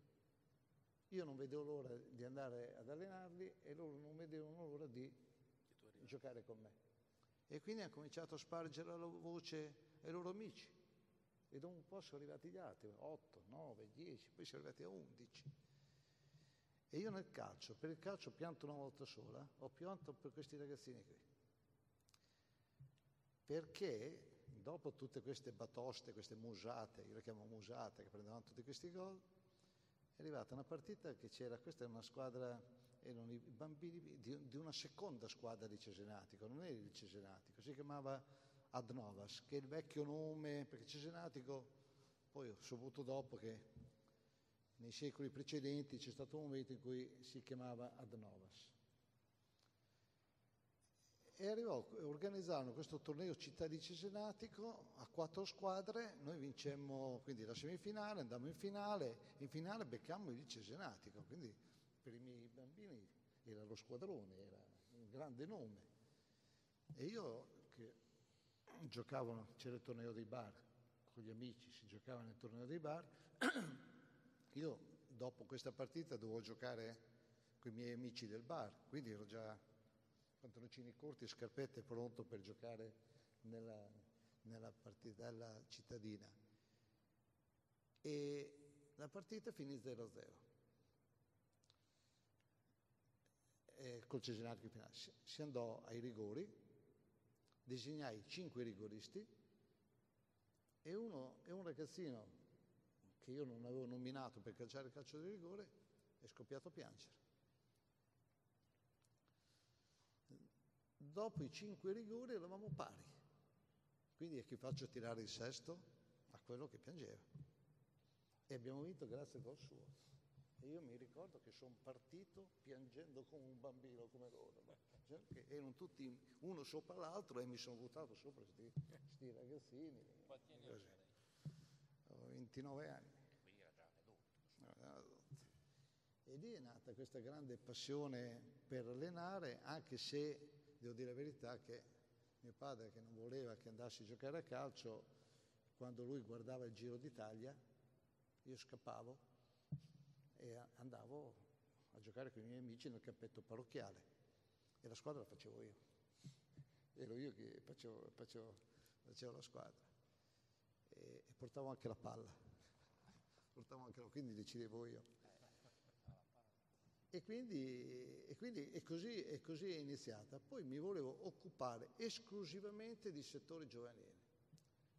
Io non vedevo l'ora di andare ad allenarli e loro non vedevano l'ora di giocare con me. E quindi hanno cominciato a spargere la voce ai loro amici. E dopo un po' sono arrivati gli altri, 8, 9, 10, poi sono arrivati a 11. E io nel calcio, per il calcio pianto una volta sola, ho pianto per questi ragazzini qui. Perché dopo tutte queste batoste, queste musate, io le chiamo musate, che prendevano tutti questi gol, è arrivata una partita che c'era, questa è una squadra, erano i bambini di, di una seconda squadra di Cesenatico, non era il Cesenatico, si chiamava Adnovas, che è il vecchio nome, perché Cesenatico, poi ho saputo dopo che nei secoli precedenti c'è stato un momento in cui si chiamava Ad Novas. E arrivò, organizzarono questo torneo città di Cesenatico a quattro squadre, noi vincemmo quindi la semifinale, andammo in finale, in finale beccammo il Cesenatico, quindi per i miei bambini era lo squadrone, era un grande nome. E io che giocavo, c'era il torneo dei bar, con gli amici si giocava nel torneo dei bar, Io dopo questa partita dovevo giocare con i miei amici del bar, quindi ero già pantaloncini corti e scarpette pronto per giocare nella, nella partitella cittadina. E la partita finì 0-0. E col Cesenatico finale. Si andò ai rigori, disegnai cinque rigoristi e, uno, e un ragazzino che io non avevo nominato per calciare il calcio di rigore, è scoppiato a piangere. Dopo i cinque rigori eravamo pari, quindi a chi faccio tirare il sesto? A quello che piangeva. E abbiamo vinto grazie al gol suo. E io mi ricordo che sono partito piangendo come un bambino come loro, che erano tutti uno sopra l'altro e mi sono buttato sopra questi ragazzini. Quanti anni così. 29 anni. Quindi era già adulto. E lì è nata questa grande passione per allenare, anche se, devo dire la verità, che mio padre che non voleva che andassi a giocare a calcio, quando lui guardava il Giro d'Italia, io scappavo e andavo a giocare con i miei amici nel campetto parrocchiale e la squadra la facevo io. Ero io che facevo, facevo, facevo la squadra e, e portavo anche la palla, portavo anche la, quindi decidevo io. E quindi, e quindi è, così, è così è iniziata. Poi mi volevo occupare esclusivamente di settore giovanile.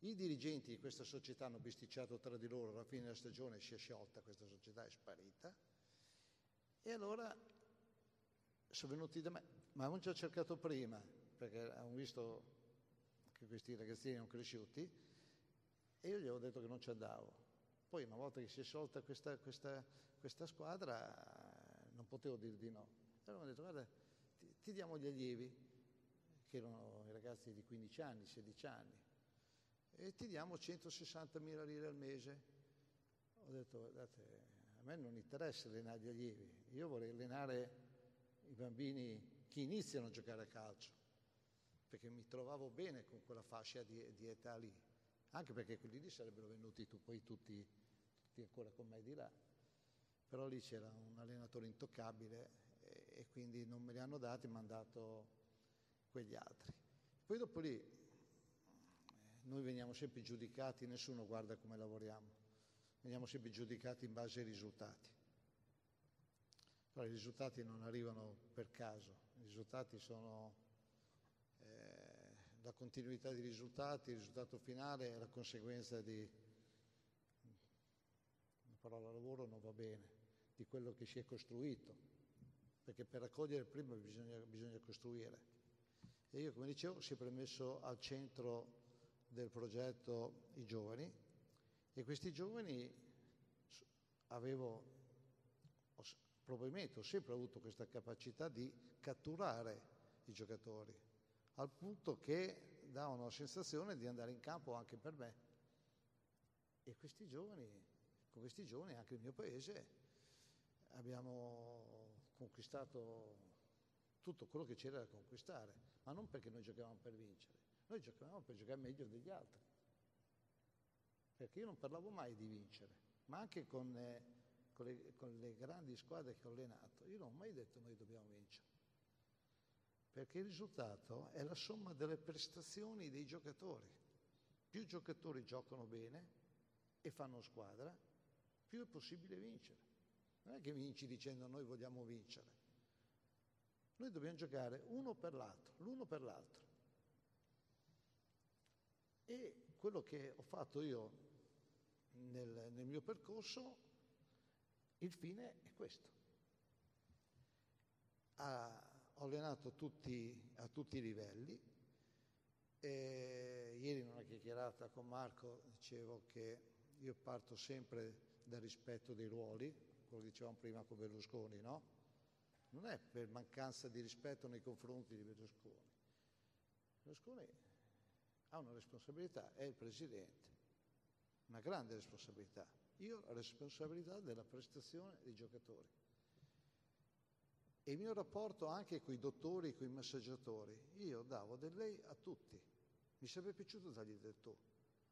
I dirigenti di questa società hanno bisticciato tra di loro, alla fine della stagione si è sciolta, questa società è sparita. E allora sono venuti da me, ma avevano già cercato prima, perché avevano visto che questi ragazzini erano cresciuti, e io gli avevo detto che non ci andavo. Poi una volta che si è sciolta questa, questa, questa squadra non potevo dire di no. Allora mi hanno detto guarda ti, ti, diamo gli allievi, che erano i ragazzi di 15 anni, 16 anni, e ti diamo 160.000 lire al mese. Ho detto, guardate, a me non interessa allenare gli allievi, io vorrei allenare i bambini che iniziano a giocare a calcio, perché mi trovavo bene con quella fascia di, di età lì, anche perché quelli lì sarebbero venuti tu, poi tutti, tutti ancora con me di là. Però lì c'era un allenatore intoccabile e, e quindi non me li hanno dati, mi hanno dato quegli altri. Poi dopo lì noi veniamo sempre giudicati, nessuno guarda come lavoriamo, veniamo sempre giudicati in base ai risultati. Però i risultati non arrivano per caso, i risultati sono eh, la continuità di risultati, il risultato finale è la conseguenza di, la parola lavoro non va bene, di quello che si è costruito, perché per raccogliere prima bisogna, bisogna costruire. E io, come dicevo, ho sempre messo al centro del progetto i giovani e questi giovani avevo, probabilmente ho sempre avuto questa capacità di catturare i giocatori, al punto che davano la sensazione di andare in campo anche per me. E questi giovani, con questi giovani anche il mio paese abbiamo conquistato tutto quello che c'era da conquistare, ma non perché noi giocavamo per vincere, noi giocavamo per giocare meglio degli altri. Perché io non parlavo mai di vincere, ma anche con, eh, con, le, con le grandi squadre che ho allenato, io non ho mai detto noi dobbiamo vincere. Perché il risultato è la somma delle prestazioni dei giocatori. Più giocatori giocano bene e fanno squadra, più è possibile vincere. Non è che vinci dicendo noi vogliamo vincere. Noi dobbiamo giocare uno per l'altro, l'uno per l'altro. E quello che ho fatto io nel, nel mio percorso, il fine è questo. Ha, ho allenato tutti, a tutti i livelli. E ieri in una chiacchierata con Marco dicevo che io parto sempre dal rispetto dei ruoli, quello che dicevamo prima con Berlusconi, no? Non è per mancanza di rispetto nei confronti di Berlusconi. Berlusconi ha una responsabilità, è il presidente, una grande responsabilità. Io ho la responsabilità della prestazione dei giocatori. E il mio rapporto anche con i dottori, con i massaggiatori, io davo del lei a tutti. Mi sarebbe piaciuto dargli del tu,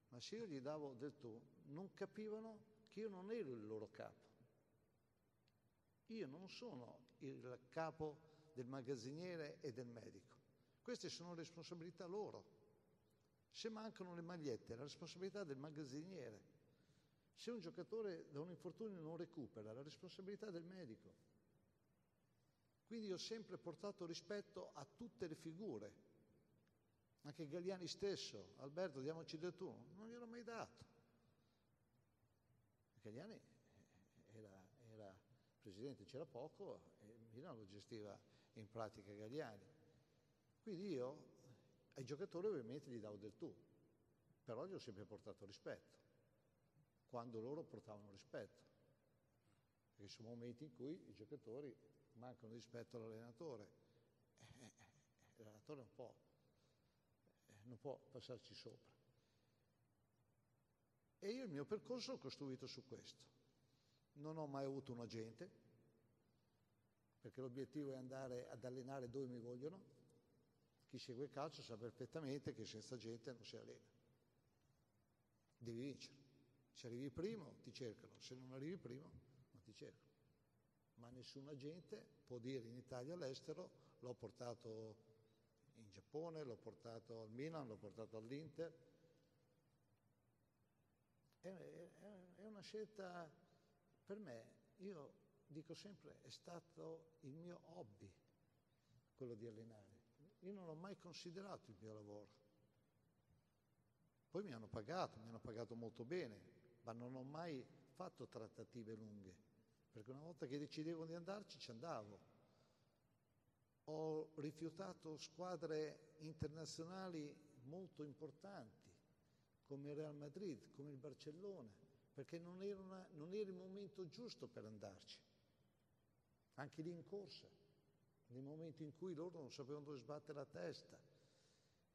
ma se io gli davo del tu, non capivano che io non ero il loro capo. Io non sono il capo del magazziniere e del medico. Queste sono responsabilità loro. Se mancano le magliette, è la responsabilità del magazziniere. Se un giocatore da un infortunio non recupera, è la responsabilità del medico. Quindi ho sempre portato rispetto a tutte le figure. Anche Galliani stesso, Alberto, diamoci del tu, non gliel'ho mai dato. Galliani presidente, c'era poco e Milan lo gestiva in pratica Galliani. Quindi io ai giocatori ovviamente gli davo del tu, però gli ho sempre portato rispetto, quando loro portavano rispetto. Perché sono momenti in cui i giocatori mancano rispetto all'allenatore. Eh, eh, eh, l'allenatore non può, non può passarci sopra. E io il mio percorso l'ho costruito su questo. Non ho mai avuto un agente, perché l'obiettivo è andare ad allenare dove mi vogliono chi segue il calcio sa perfettamente che senza gente non si allena. Devi vincere. Se arrivi primo ti cercano, se non arrivi primo non ti cercano. Ma nessun agente può dire in Italia all'estero l'ho portato in Giappone, l'ho portato al Milan, l'ho portato all'Inter. È, una scelta per me, io dico sempre, è stato il mio hobby quello di allenare. Io non ho mai considerato il mio lavoro. Poi mi hanno pagato, mi hanno pagato molto bene, ma non ho mai fatto trattative lunghe, perché una volta che decidevo di andarci ci andavo. Ho rifiutato squadre internazionali molto importanti, come il Real Madrid, come il Barcellona, perché non era, una, non era il momento giusto per andarci, anche lì in corsa nel momento in cui loro non sapevano dove sbattere la testa.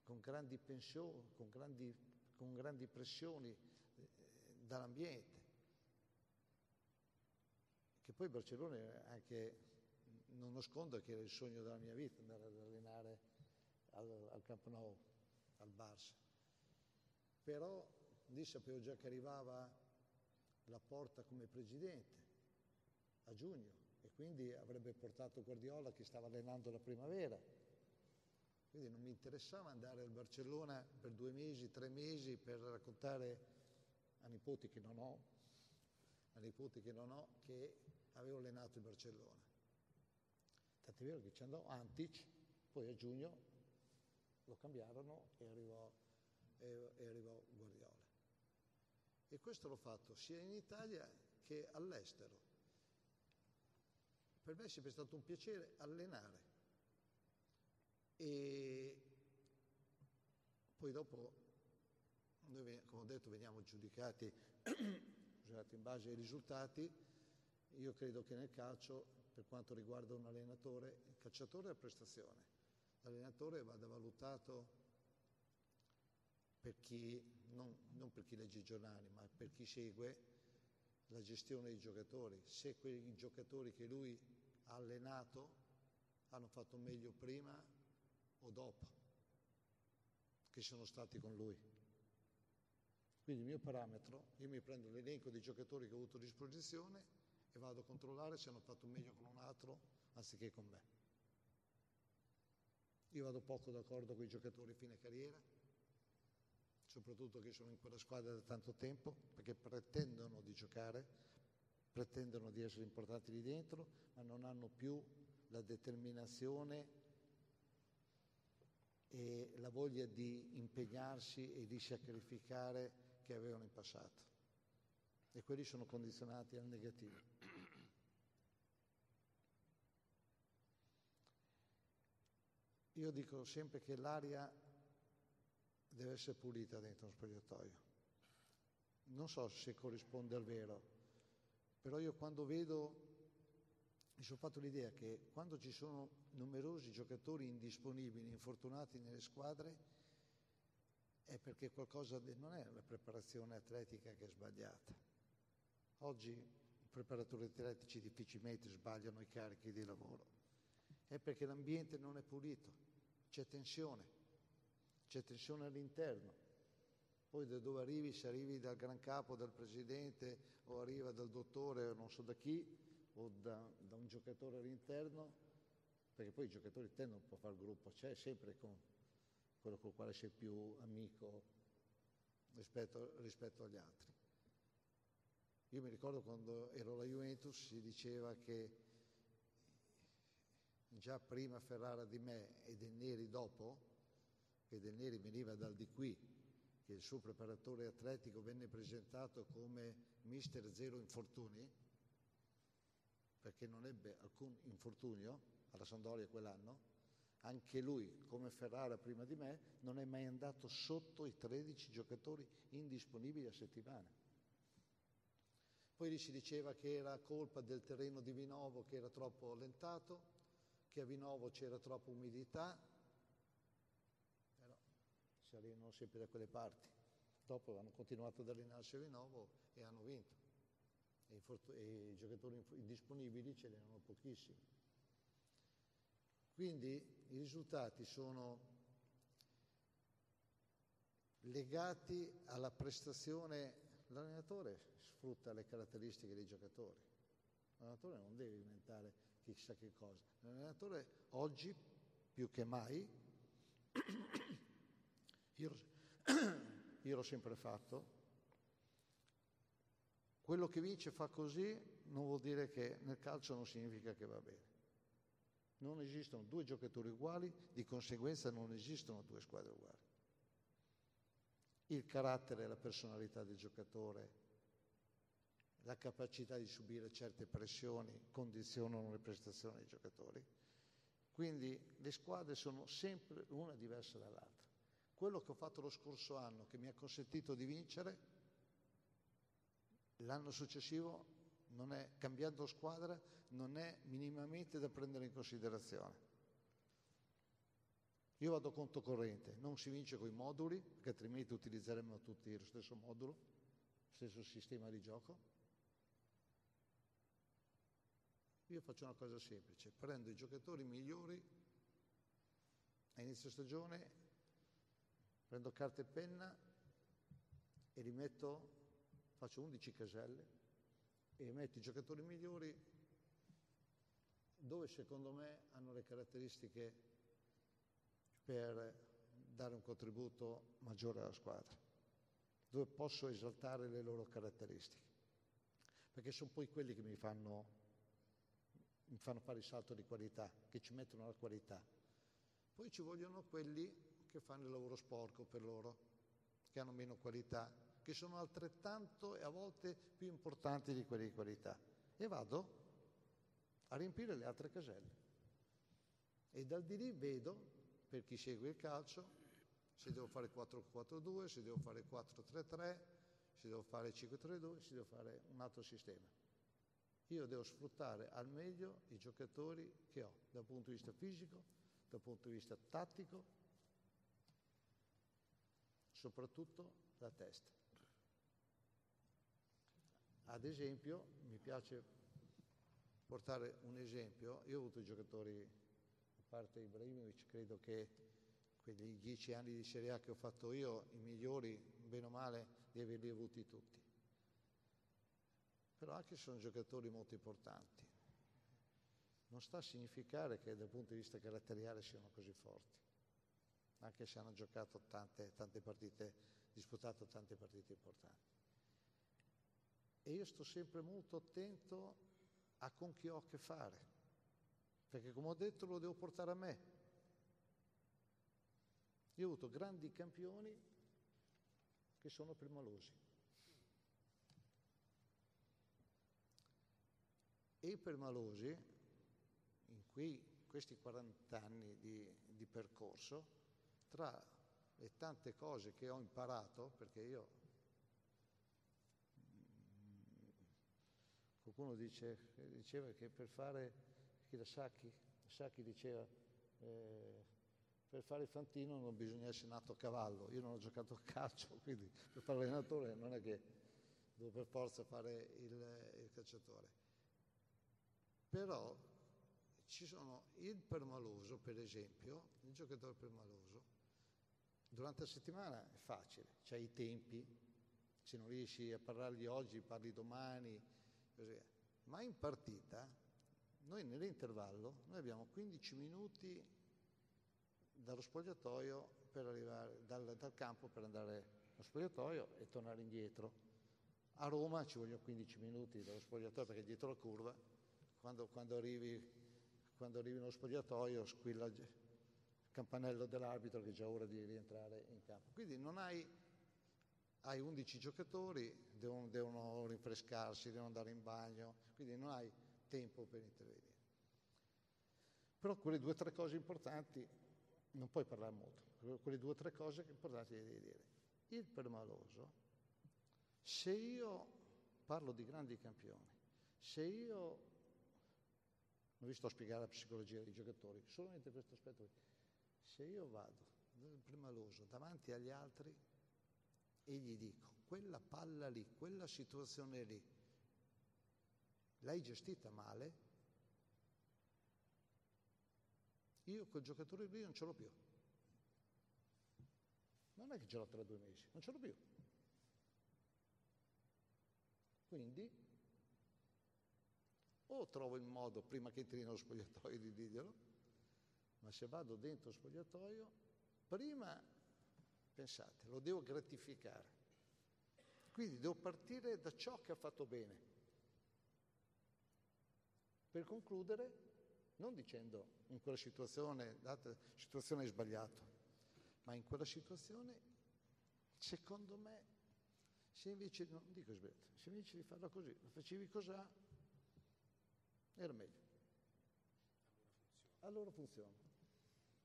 con grandi pensioni, con grandi, con grandi pressioni eh, dall'ambiente. Che poi Barcellona anche, non nascondo che era il sogno della mia vita, andare ad allenare al, al Camp Nou, al Barça. Però lì sapevo già che arrivava la porta come presidente a giugno e quindi avrebbe portato Guardiola che stava allenando la primavera. Quindi non mi interessava andare al Barcellona per due mesi, tre mesi per raccontare a nipoti che non ho, a nipoti che non ho, che avevo allenato il Barcellona. Tant'è vero che ci andò Antic, poi a giugno lo cambiarono e arrivò, e, e arrivò Guardiola. E questo l'ho fatto sia in Italia che all'estero. Per me è sempre stato un piacere allenare. E poi dopo, noi come ho detto veniamo giudicati in base ai risultati, io credo che nel calcio, per quanto riguarda un allenatore, il calciatore è prestazione, l'allenatore vada valutato per chi, non, non per chi legge i giornali, ma per chi segue la gestione dei giocatori, se quei giocatori che lui ha allenato hanno fatto meglio prima o dopo che sono stati con lui. Quindi il mio parametro, io mi prendo l'elenco dei giocatori che ho avuto a disposizione e vado a controllare se hanno fatto meglio con un altro anziché con me. Io vado poco d'accordo con i giocatori fine carriera, soprattutto che sono in quella squadra da tanto tempo, perché pretendono di giocare, pretendono di essere importanti lì dentro, ma non hanno più la determinazione e la voglia di impegnarsi e di sacrificare che avevano in passato. E quelli sono condizionati al negativo. Io dico sempre che l'aria deve essere pulita dentro uno spogliatoio. Non so se corrisponde al vero, però io quando vedo, mi sono fatto l'idea che quando ci sono numerosi giocatori indisponibili, infortunati nelle squadre, è perché qualcosa de- non è la preparazione atletica che è sbagliata. Oggi i preparatori atletici difficilmente sbagliano i carichi di lavoro, è perché l'ambiente non è pulito, c'è tensione c'è tensione all'interno. Poi da dove arrivi, se arrivi dal gran capo, dal presidente o arriva dal dottore o non so da chi, o da, da un giocatore all'interno, perché poi i giocatori tendono un po' a fare gruppo, c'è sempre con quello con il quale sei più amico rispetto, rispetto agli altri. Io mi ricordo quando ero alla Juventus si diceva che già prima Ferrara di me e De Neri dopo, che Del Neri veniva dal di qui, che il suo preparatore atletico venne presentato come mister zero infortuni, perché non ebbe alcun infortunio alla Sandoria quell'anno, anche lui, come Ferrara prima di me, non è mai andato sotto i 13 giocatori indisponibili a settimana. Poi si diceva che era colpa del terreno di Vinovo che era troppo allentato, che a Vinovo c'era troppa umidità, si allenano sempre da quelle parti. Dopo hanno continuato ad allenarsi di nuovo e hanno vinto. E, i giocatori indisponibili ce n'erano pochissimi. Quindi i risultati sono legati alla prestazione. L'allenatore sfrutta le caratteristiche dei giocatori. L'allenatore non deve inventare chissà che cosa. L'allenatore oggi, più che mai, io, io l'ho sempre fatto. Quello che vince fa così non vuol dire che nel calcio non significa che va bene. Non esistono due giocatori uguali, di conseguenza non esistono due squadre uguali. Il carattere e la personalità del giocatore, la capacità di subire certe pressioni condizionano le prestazioni dei giocatori. Quindi le squadre sono sempre una diversa dall'altra. Quello che ho fatto lo scorso anno, che mi ha consentito di vincere, l'anno successivo, non è, cambiando squadra, non è minimamente da prendere in considerazione. Io vado conto corrente, non si vince con i moduli, perché altrimenti utilizzeremmo tutti lo stesso modulo, lo stesso sistema di gioco. Io faccio una cosa semplice, prendo i giocatori migliori a inizio stagione, prendo carta e penna e li metto, faccio 11 caselle e metto i giocatori migliori dove secondo me hanno le caratteristiche per dare un contributo maggiore alla squadra, dove posso esaltare le loro caratteristiche, perché sono poi quelli che mi fanno, mi fanno fare il salto di qualità, che ci mettono la qualità. Poi ci vogliono quelli che fanno il lavoro sporco per loro, che hanno meno qualità, che sono altrettanto e a volte più importanti di quelli di qualità. E vado a riempire le altre caselle. E dal di lì vedo, per chi segue il calcio, se devo fare 4-4-2, se devo fare 4-3-3, se devo fare 5-3-2, se devo fare un altro sistema. Io devo sfruttare al meglio i giocatori che ho dal punto di vista fisico, dal punto di vista tattico, soprattutto la testa. Ad esempio, mi piace portare un esempio, io ho avuto i giocatori, a parte Ibrahimovic, credo che quegli dieci anni di Serie A che ho fatto io, i migliori, bene o male, li averli avuti tutti. Però anche sono giocatori molto importanti non sta a significare che dal punto di vista caratteriale siano così forti, anche se hanno giocato tante, tante partite, disputato tante partite importanti. E io sto sempre molto attento a con chi ho a che fare, perché come ho detto lo devo portare a me. Io ho avuto grandi campioni che sono permalosi. E i permalosi qui, questi 40 anni di, di percorso, tra le tante cose che ho imparato, perché io qualcuno dice, diceva che per fare Hirasaki, Sacchi diceva eh, per fare il fantino non bisogna essere nato a cavallo, io non ho giocato a calcio, quindi per fare l'allenatore non è che devo per forza fare il, il calciatore. Però ci sono il permaloso, per esempio, il giocatore permaloso, durante la settimana è facile, c'hai i tempi, se non riesci a parlargli oggi, parli domani, così. Ma in partita, noi nell'intervallo, noi abbiamo 15 minuti dallo spogliatoio per arrivare, dal, dal campo per andare allo spogliatoio e tornare indietro. A Roma ci vogliono 15 minuti dallo spogliatoio perché dietro la curva, quando, quando arrivi quando arrivi spogliatoio squilla il campanello dell'arbitro che è già ora di rientrare in campo. Quindi non hai, hai 11 giocatori, devono, devono rinfrescarsi, devono andare in bagno, quindi non hai tempo per intervenire. Però quelle due o tre cose importanti, non puoi parlare molto, quelle due o tre cose importanti devi dire. Il permaloso, se io parlo di grandi campioni, se io non vi sto a spiegare la psicologia dei giocatori, solamente questo aspetto. Se io vado prima l'uso davanti agli altri e gli dico, quella palla lì, quella situazione lì, l'hai gestita male, io quel giocatore lì non ce l'ho più. Non è che ce l'ho tra due mesi, non ce l'ho più. Quindi o trovo il modo prima che entri nello spogliatoio di dirglielo, ma se vado dentro lo spogliatoio, prima, pensate, lo devo gratificare. Quindi devo partire da ciò che ha fatto bene. Per concludere, non dicendo in quella situazione, data situazione hai sbagliato, ma in quella situazione, secondo me, se invece, non dico sbagliato, se invece di farla così, lo facevi cos'ha, era meglio. Allora funziona.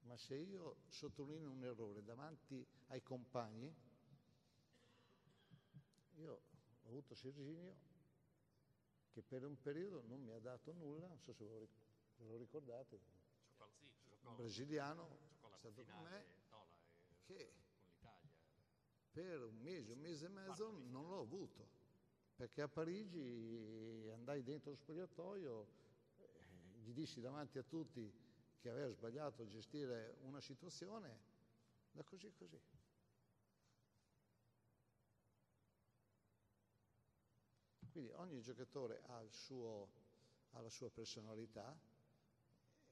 Ma se io sottolineo un errore davanti ai compagni, io ho avuto Serginio che per un periodo non mi ha dato nulla, non so se ve lo ricordate, un brasiliano, stato con me, che per un mese, un mese e mezzo non l'ho avuto, perché a Parigi andai dentro lo spogliatoio, eh, gli dissi davanti a tutti che aveva sbagliato a gestire una situazione, da così a così. Quindi ogni giocatore ha, suo, ha la sua personalità,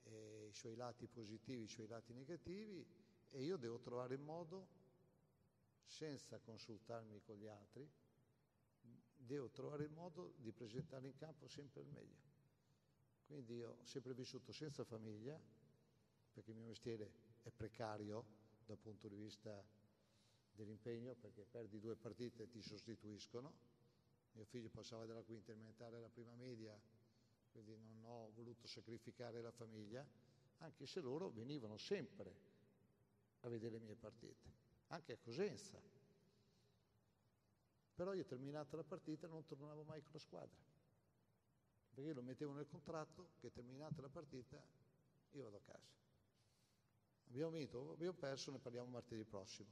i suoi lati positivi, i suoi lati negativi e io devo trovare il modo, senza consultarmi con gli altri, devo trovare il modo di presentare in campo sempre il meglio. Quindi io ho sempre vissuto senza famiglia, perché il mio mestiere è precario dal punto di vista dell'impegno, perché perdi due partite e ti sostituiscono mio figlio passava dalla quinta elementare alla prima media, quindi non ho voluto sacrificare la famiglia, anche se loro venivano sempre a vedere le mie partite, anche a Cosenza. Però io terminata la partita non tornavo mai con la squadra, perché io lo mettevo nel contratto che terminata la partita io vado a casa. Abbiamo vinto, abbiamo perso, ne parliamo martedì prossimo.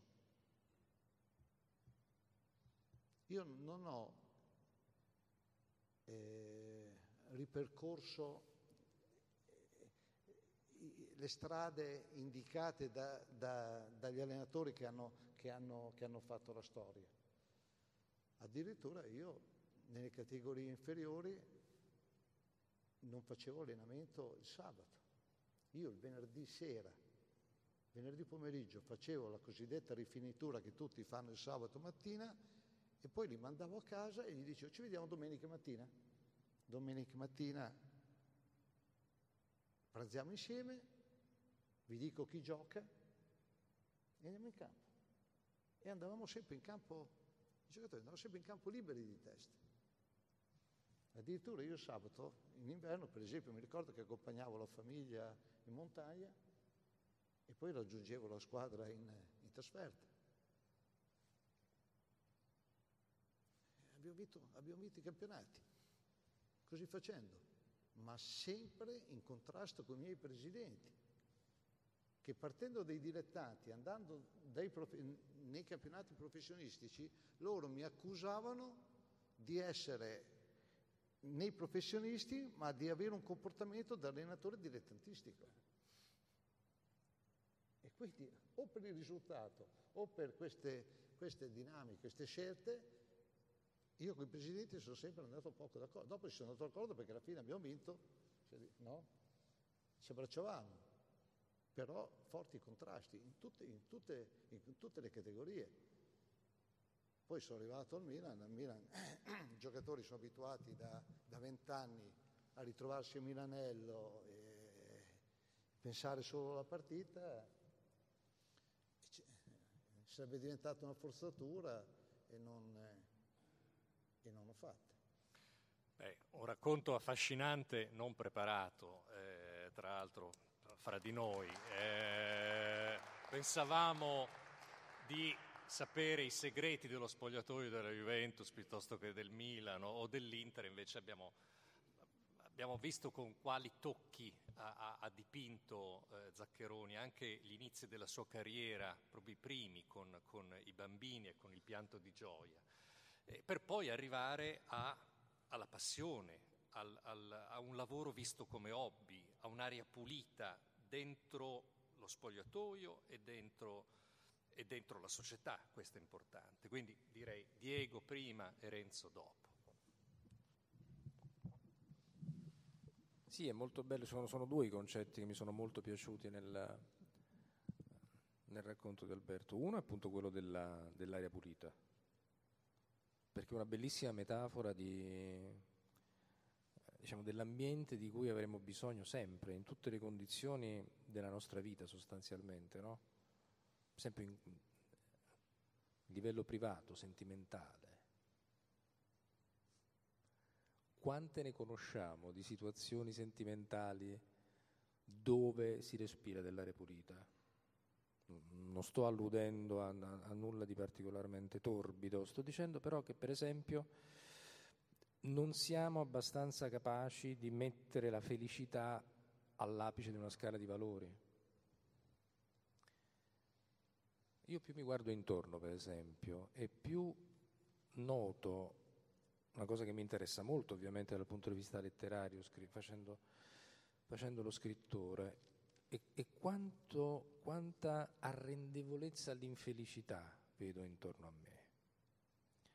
Io non ho eh, ripercorso eh, le strade indicate da, da, dagli allenatori che hanno, che, hanno, che hanno fatto la storia. Addirittura io nelle categorie inferiori non facevo allenamento il sabato. Io il venerdì sera, venerdì pomeriggio facevo la cosiddetta rifinitura che tutti fanno il sabato mattina e poi li mandavo a casa e gli dicevo ci vediamo domenica mattina. Domenica mattina pranziamo insieme, vi dico chi gioca e andiamo in campo. E andavamo sempre in campo, i giocatori andavano sempre in campo liberi di testa. Addirittura io sabato, in inverno per esempio, mi ricordo che accompagnavo la famiglia in montagna e poi raggiungevo la squadra in, in trasferta. abbiamo vinto, abbiamo vinto i campionati, così facendo, ma sempre in contrasto con i miei presidenti, che partendo dai dilettanti, andando prof... nei campionati professionistici, loro mi accusavano di essere nei professionisti, ma di avere un comportamento da allenatore dilettantistico. Quindi o per il risultato o per queste, queste dinamiche, queste scelte, io con i presidenti sono sempre andato poco d'accordo, dopo ci sono andato d'accordo perché alla fine abbiamo vinto, no? Ci abbracciavamo, però forti contrasti in tutte, in tutte, in tutte le categorie. Poi sono arrivato al Milan, al Milan i giocatori sono abituati da vent'anni a ritrovarsi a Milanello e pensare solo alla partita, sarebbe diventata una forzatura e non e non ho fatte. Beh, un racconto affascinante, non preparato, eh, tra l'altro fra di noi. Eh, pensavamo di sapere i segreti dello spogliatoio della Juventus piuttosto che del Milano o dell'Inter, invece abbiamo, abbiamo visto con quali tocchi ha, ha, dipinto eh, Zaccheroni anche gli inizi della sua carriera, proprio i primi, con, con i bambini e con il pianto di gioia eh, per poi arrivare a, alla passione, al, al, a un lavoro visto come hobby, a un'aria pulita dentro lo spogliatoio e dentro, e dentro la società, questo è importante. Quindi direi Diego prima e Renzo dopo. Sì, è molto bello, sono, sono, due i concetti che mi sono molto piaciuti nel, nel racconto di Alberto. Uno è appunto quello della, dell'aria pulita, perché è una bellissima metafora di, diciamo, dell'ambiente di cui avremo bisogno sempre, in tutte le condizioni della nostra vita sostanzialmente, no? sempre in livello privato, sentimentale. Quante ne conosciamo di situazioni sentimentali dove si respira dell'aria pulita? non sto alludendo a, a, nulla di particolarmente torbido, sto dicendo però che per esempio non siamo abbastanza capaci di mettere la felicità all'apice di una scala di valori. io più mi guardo intorno, per esempio, e più noto una cosa che mi interessa molto, ovviamente, dal punto di vista letterario, facendo, facendo lo scrittore, e, e quanto, quanta arrendevolezza all'infelicità vedo intorno a me.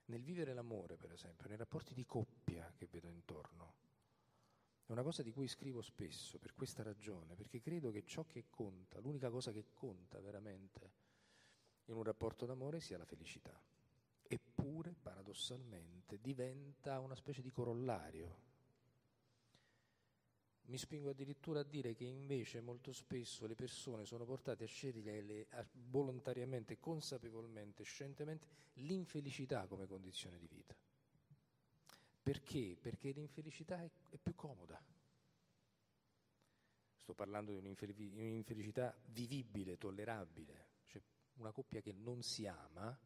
Nel vivere l'amore, per esempio, nei rapporti di coppia che vedo intorno. È una cosa di cui scrivo spesso per questa ragione, perché credo che ciò che conta, l'unica cosa che conta veramente in un rapporto d'amore sia la felicità. Eppure, paradossalmente, diventa una specie di corollario mi spingo addirittura a dire che invece molto spesso le persone sono portate a scegliere volontariamente, consapevolmente, scientemente l'infelicità come condizione di vita. Perché? Perché l'infelicità è, è più comoda. Sto parlando di un'infelicità vivibile, tollerabile. Cioè una coppia che non si ama,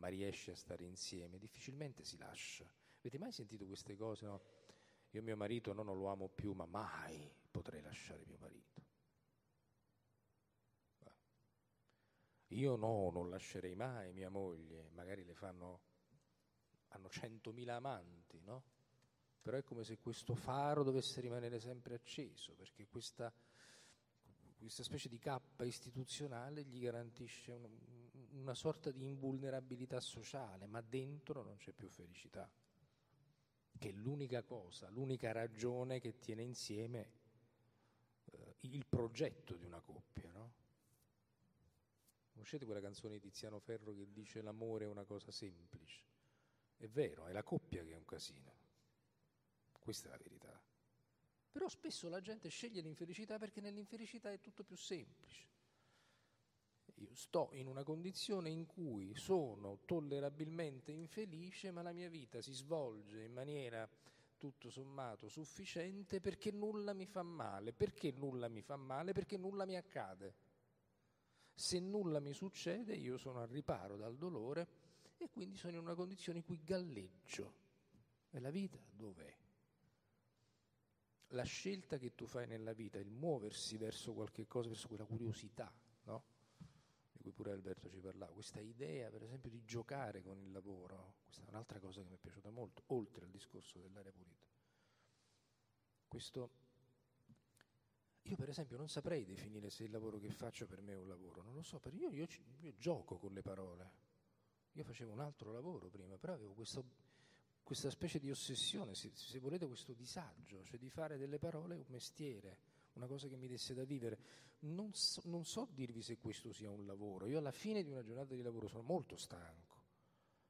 ma riesce a stare insieme, difficilmente si lascia. Avete mai sentito queste cose? No? io mio marito no, non lo amo più, ma mai potrei lasciare mio marito. Io no, non lascerei mai mia moglie, magari le fanno, hanno centomila amanti, no? Però è come se questo faro dovesse rimanere sempre acceso, perché questa, questa specie di cappa istituzionale gli garantisce un, una sorta di invulnerabilità sociale, ma dentro non c'è più felicità che è l'unica cosa, l'unica ragione che tiene insieme eh, il progetto di una coppia, no? Conoscete quella canzone di Tiziano Ferro che dice l'amore è una cosa semplice? È vero, è la coppia che è un casino. Questa è la verità. Però spesso la gente sceglie l'infelicità perché nell'infelicità è tutto più semplice. Io sto in una condizione in cui sono tollerabilmente infelice, ma la mia vita si svolge in maniera tutto sommato sufficiente perché nulla mi fa male. Perché nulla mi fa male? Perché nulla mi accade. Se nulla mi succede, io sono al riparo dal dolore e quindi sono in una condizione in cui galleggio. E la vita dov'è? La scelta che tu fai nella vita, il muoversi verso qualche cosa, verso quella curiosità, cui pure Alberto ci parlava, questa idea per esempio di giocare con il lavoro, questa è un'altra cosa che mi è piaciuta molto, oltre al discorso dell'aria pulita. Questo, io per esempio non saprei definire se il lavoro che faccio per me è un lavoro, non lo so, perché io, io, io gioco con le parole, io facevo un altro lavoro prima, però avevo questo, questa specie di ossessione, se, se volete questo disagio, cioè di fare delle parole un mestiere una cosa che mi desse da vivere. Non so, non so dirvi se questo sia un lavoro. Io alla fine di una giornata di lavoro sono molto stanco.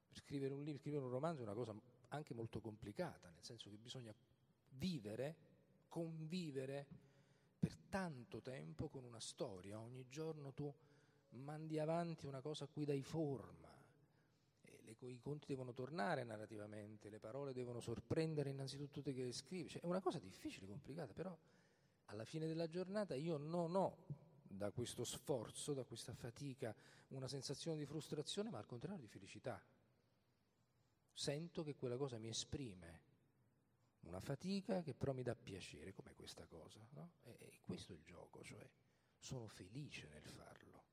Per scrivere un libro, scrivere un romanzo è una cosa anche molto complicata, nel senso che bisogna vivere, convivere per tanto tempo con una storia. Ogni giorno tu mandi avanti una cosa a cui dai forma. I conti devono tornare narrativamente, le parole devono sorprendere innanzitutto te che le scrivi. Cioè, è una cosa difficile, complicata, però alla fine della giornata io non ho da questo sforzo, da questa fatica, una sensazione di frustrazione, ma al contrario di felicità. Sento che quella cosa mi esprime una fatica che però mi dà piacere, come questa cosa. No? E, e questo è il gioco, cioè sono felice nel farlo.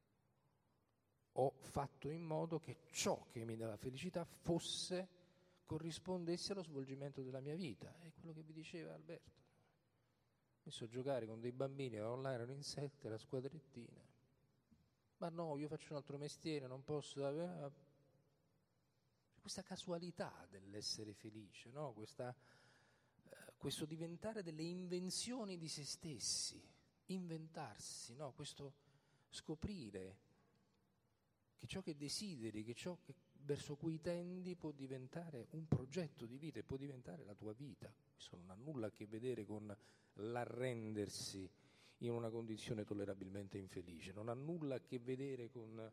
Ho fatto in modo che ciò che mi dà la felicità fosse, corrispondesse allo svolgimento della mia vita. È quello che vi diceva Alberto messo a giocare con dei bambini, online erano in sette, la squadrettina. Ma no, io faccio un altro mestiere, non posso... Questa casualità dell'essere felice, no? Questa, eh, questo diventare delle invenzioni di se stessi, inventarsi, no? questo scoprire che ciò che desideri, che ciò che, verso cui tendi può diventare un progetto di vita e può diventare la tua vita. Questo non ha nulla a che vedere con l'arrendersi in una condizione tollerabilmente infelice, non ha nulla a che vedere con...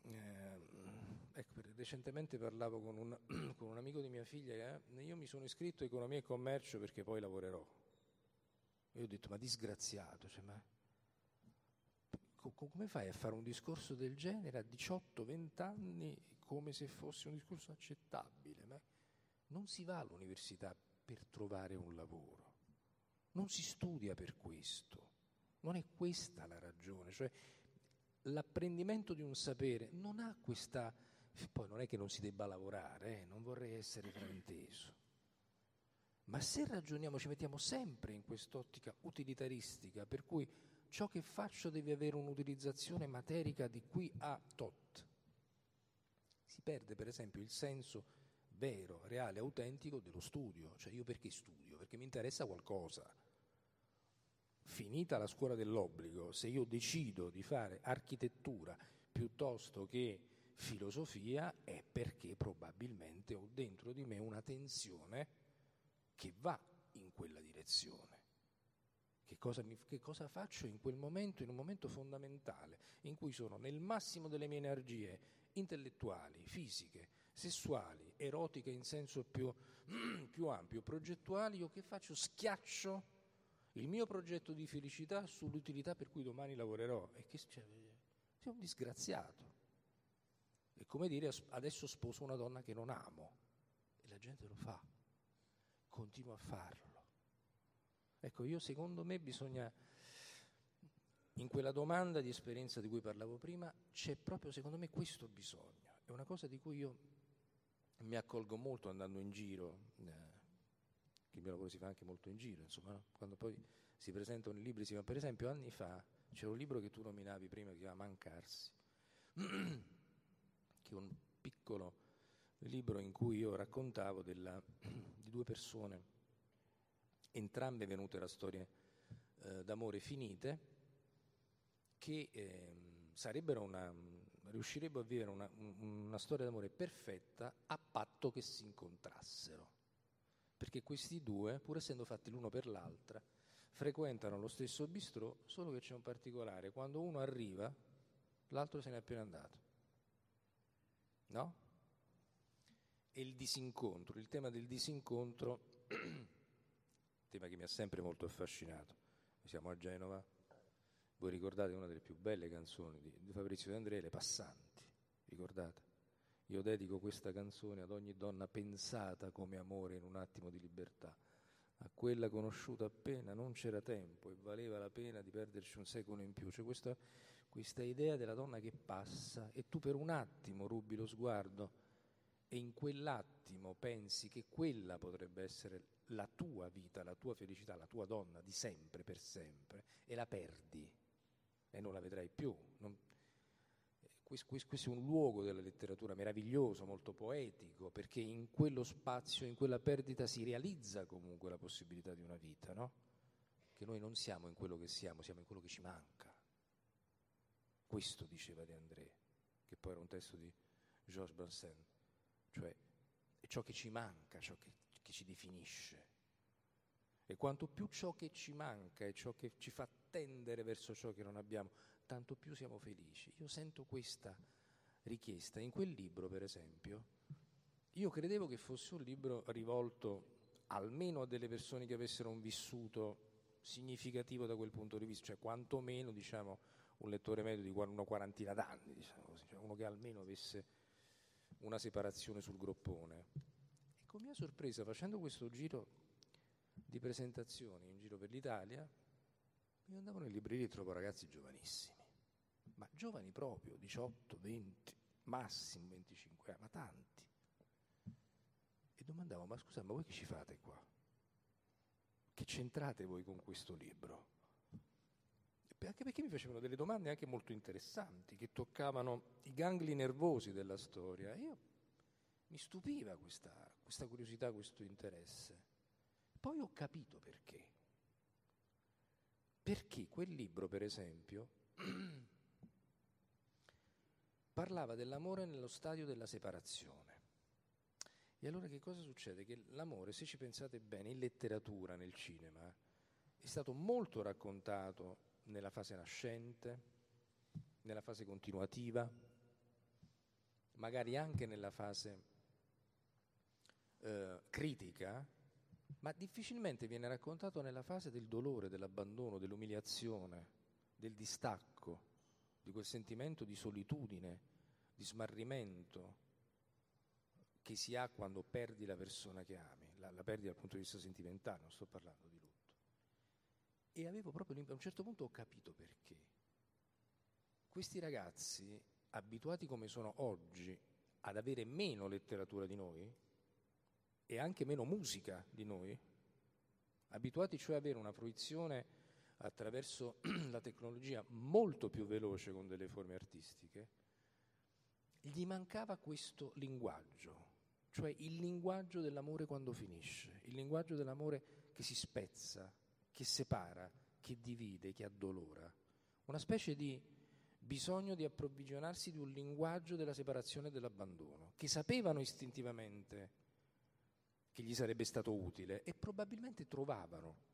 Eh, ecco, recentemente parlavo con un, con un, amico di mia figlia che eh, io mi sono iscritto a economia e commercio perché poi lavorerò. E ho detto, ma disgraziato, cioè, ma come fai a fare un discorso del genere a 18-20 anni come se fosse un discorso accettabile? Ma non si va all'università per trovare un lavoro. Non si studia per questo, non è questa la ragione, cioè l'apprendimento di un sapere non ha questa... Poi non è che non si debba lavorare, eh, non vorrei essere frainteso. Ma se ragioniamo, ci mettiamo sempre in quest'ottica utilitaristica, per cui ciò che faccio deve avere un'utilizzazione materica di qui a tot, si perde per esempio il senso vero, reale, autentico dello studio. Cioè io perché studio? Perché mi interessa qualcosa. Finita la scuola dell'obbligo, se io decido di fare architettura piuttosto che filosofia è perché probabilmente ho dentro di me una tensione che va in quella direzione. Che cosa, mi, che cosa, faccio in quel momento, in un momento fondamentale, in cui sono nel massimo delle mie energie intellettuali, fisiche, sessuali, erotiche in senso più, più ampio, progettuali, io che faccio? Schiaccio il mio progetto di felicità sull'utilità per cui domani lavorerò. E che cioè, sei un disgraziato. È come dire adesso sposo una donna che non amo. E la gente lo fa, continua a farlo. Ecco, io secondo me bisogna, in quella domanda di esperienza di cui parlavo prima, c'è proprio secondo me questo bisogno. È una cosa di cui io mi accolgo molto andando in giro, eh, che il mio lavoro si fa anche molto in giro, insomma, no? quando poi si presentano i libri, si va, per esempio anni fa c'era un libro che tu nominavi prima che si chiama Mancarsi, che è un piccolo libro in cui io raccontavo della, di due persone, entrambe venute da storie eh, d'amore finite, che eh, sarebbero una, riuscirebbero a vivere una, una storia d'amore perfetta a patto che si incontrassero. Perché questi due, pur essendo fatti l'uno per l'altra, frequentano lo stesso bistrò, solo che c'è un particolare. Quando uno arriva, l'altro se n'è appena andato. No? E il disincontro, il tema del disincontro, tema che mi ha sempre molto affascinato. Siamo a Genova, voi ricordate una delle più belle canzoni di, Fabrizio De André, Le Passanti, ricordate? Io dedico questa canzone ad ogni donna pensata come amore in un attimo di libertà. A quella conosciuta appena non c'era tempo e valeva la pena di perderci un secolo in più. C'è questa, questa idea della donna che passa e tu per un attimo rubi lo sguardo e in quell'attimo pensi che quella potrebbe essere la tua vita, la tua felicità, la tua donna di sempre, per sempre, e la perdi e non la vedrai più. Non... Questo, questo è un luogo della letteratura meraviglioso, molto poetico, perché in quello spazio, in quella perdita si realizza comunque la possibilità di una vita, no? Che noi non siamo in quello che siamo, siamo in quello che ci manca. Questo diceva De André, che poi era un testo di Georges Brassens, cioè è ciò che ci manca, ciò che, che ci definisce. E quanto più ciò che ci manca è ciò che ci fa tendere verso ciò che non abbiamo, tanto più siamo felici. Io sento questa richiesta. In quel libro, per esempio, io credevo che fosse un libro rivolto almeno a delle persone che avessero un vissuto significativo da quel punto di vista, cioè quantomeno diciamo, un lettore medio di una quarantina d'anni, diciamo così, cioè uno che almeno avesse una separazione sul groppone. E con mia sorpresa, facendo questo giro di presentazioni in giro per l'Italia, io andavo nelle librerie e trovo ragazzi giovanissimi, ma giovani proprio, 18, 20, massimo 25 anni, ma tanti. E domandavo, ma scusate, ma voi che ci fate qua? Che c'entrate voi con questo libro? Anche perché mi facevano delle domande anche molto interessanti, che toccavano i gangli nervosi della storia. Io mi stupiva questa, questa curiosità, questo interesse. Poi ho capito perché. Perché quel libro, per esempio, parlava dell'amore nello stadio della separazione. E allora che cosa succede? Che l'amore, se ci pensate bene, in letteratura, nel cinema, è stato molto raccontato nella fase nascente, nella fase continuativa, magari anche nella fase eh, critica, ma difficilmente viene raccontato nella fase del dolore, dell'abbandono, dell'umiliazione, del distacco, di quel sentimento di solitudine, di smarrimento che si ha quando perdi la persona che ami, la, la perdi dal punto di vista sentimentale, non sto parlando di. E avevo proprio a un certo punto ho capito perché. questi ragazzi, abituati come sono oggi ad avere meno letteratura di noi e anche meno musica di noi, abituati cioè ad avere una fruizione attraverso la tecnologia molto più veloce con delle forme artistiche, gli mancava questo linguaggio, cioè il linguaggio dell'amore quando finisce, il linguaggio dell'amore che si spezza, che separa, che divide, che addolora. Una specie di bisogno di approvvigionarsi di un linguaggio della separazione e dell'abbandono, che sapevano istintivamente che gli sarebbe stato utile e probabilmente trovavano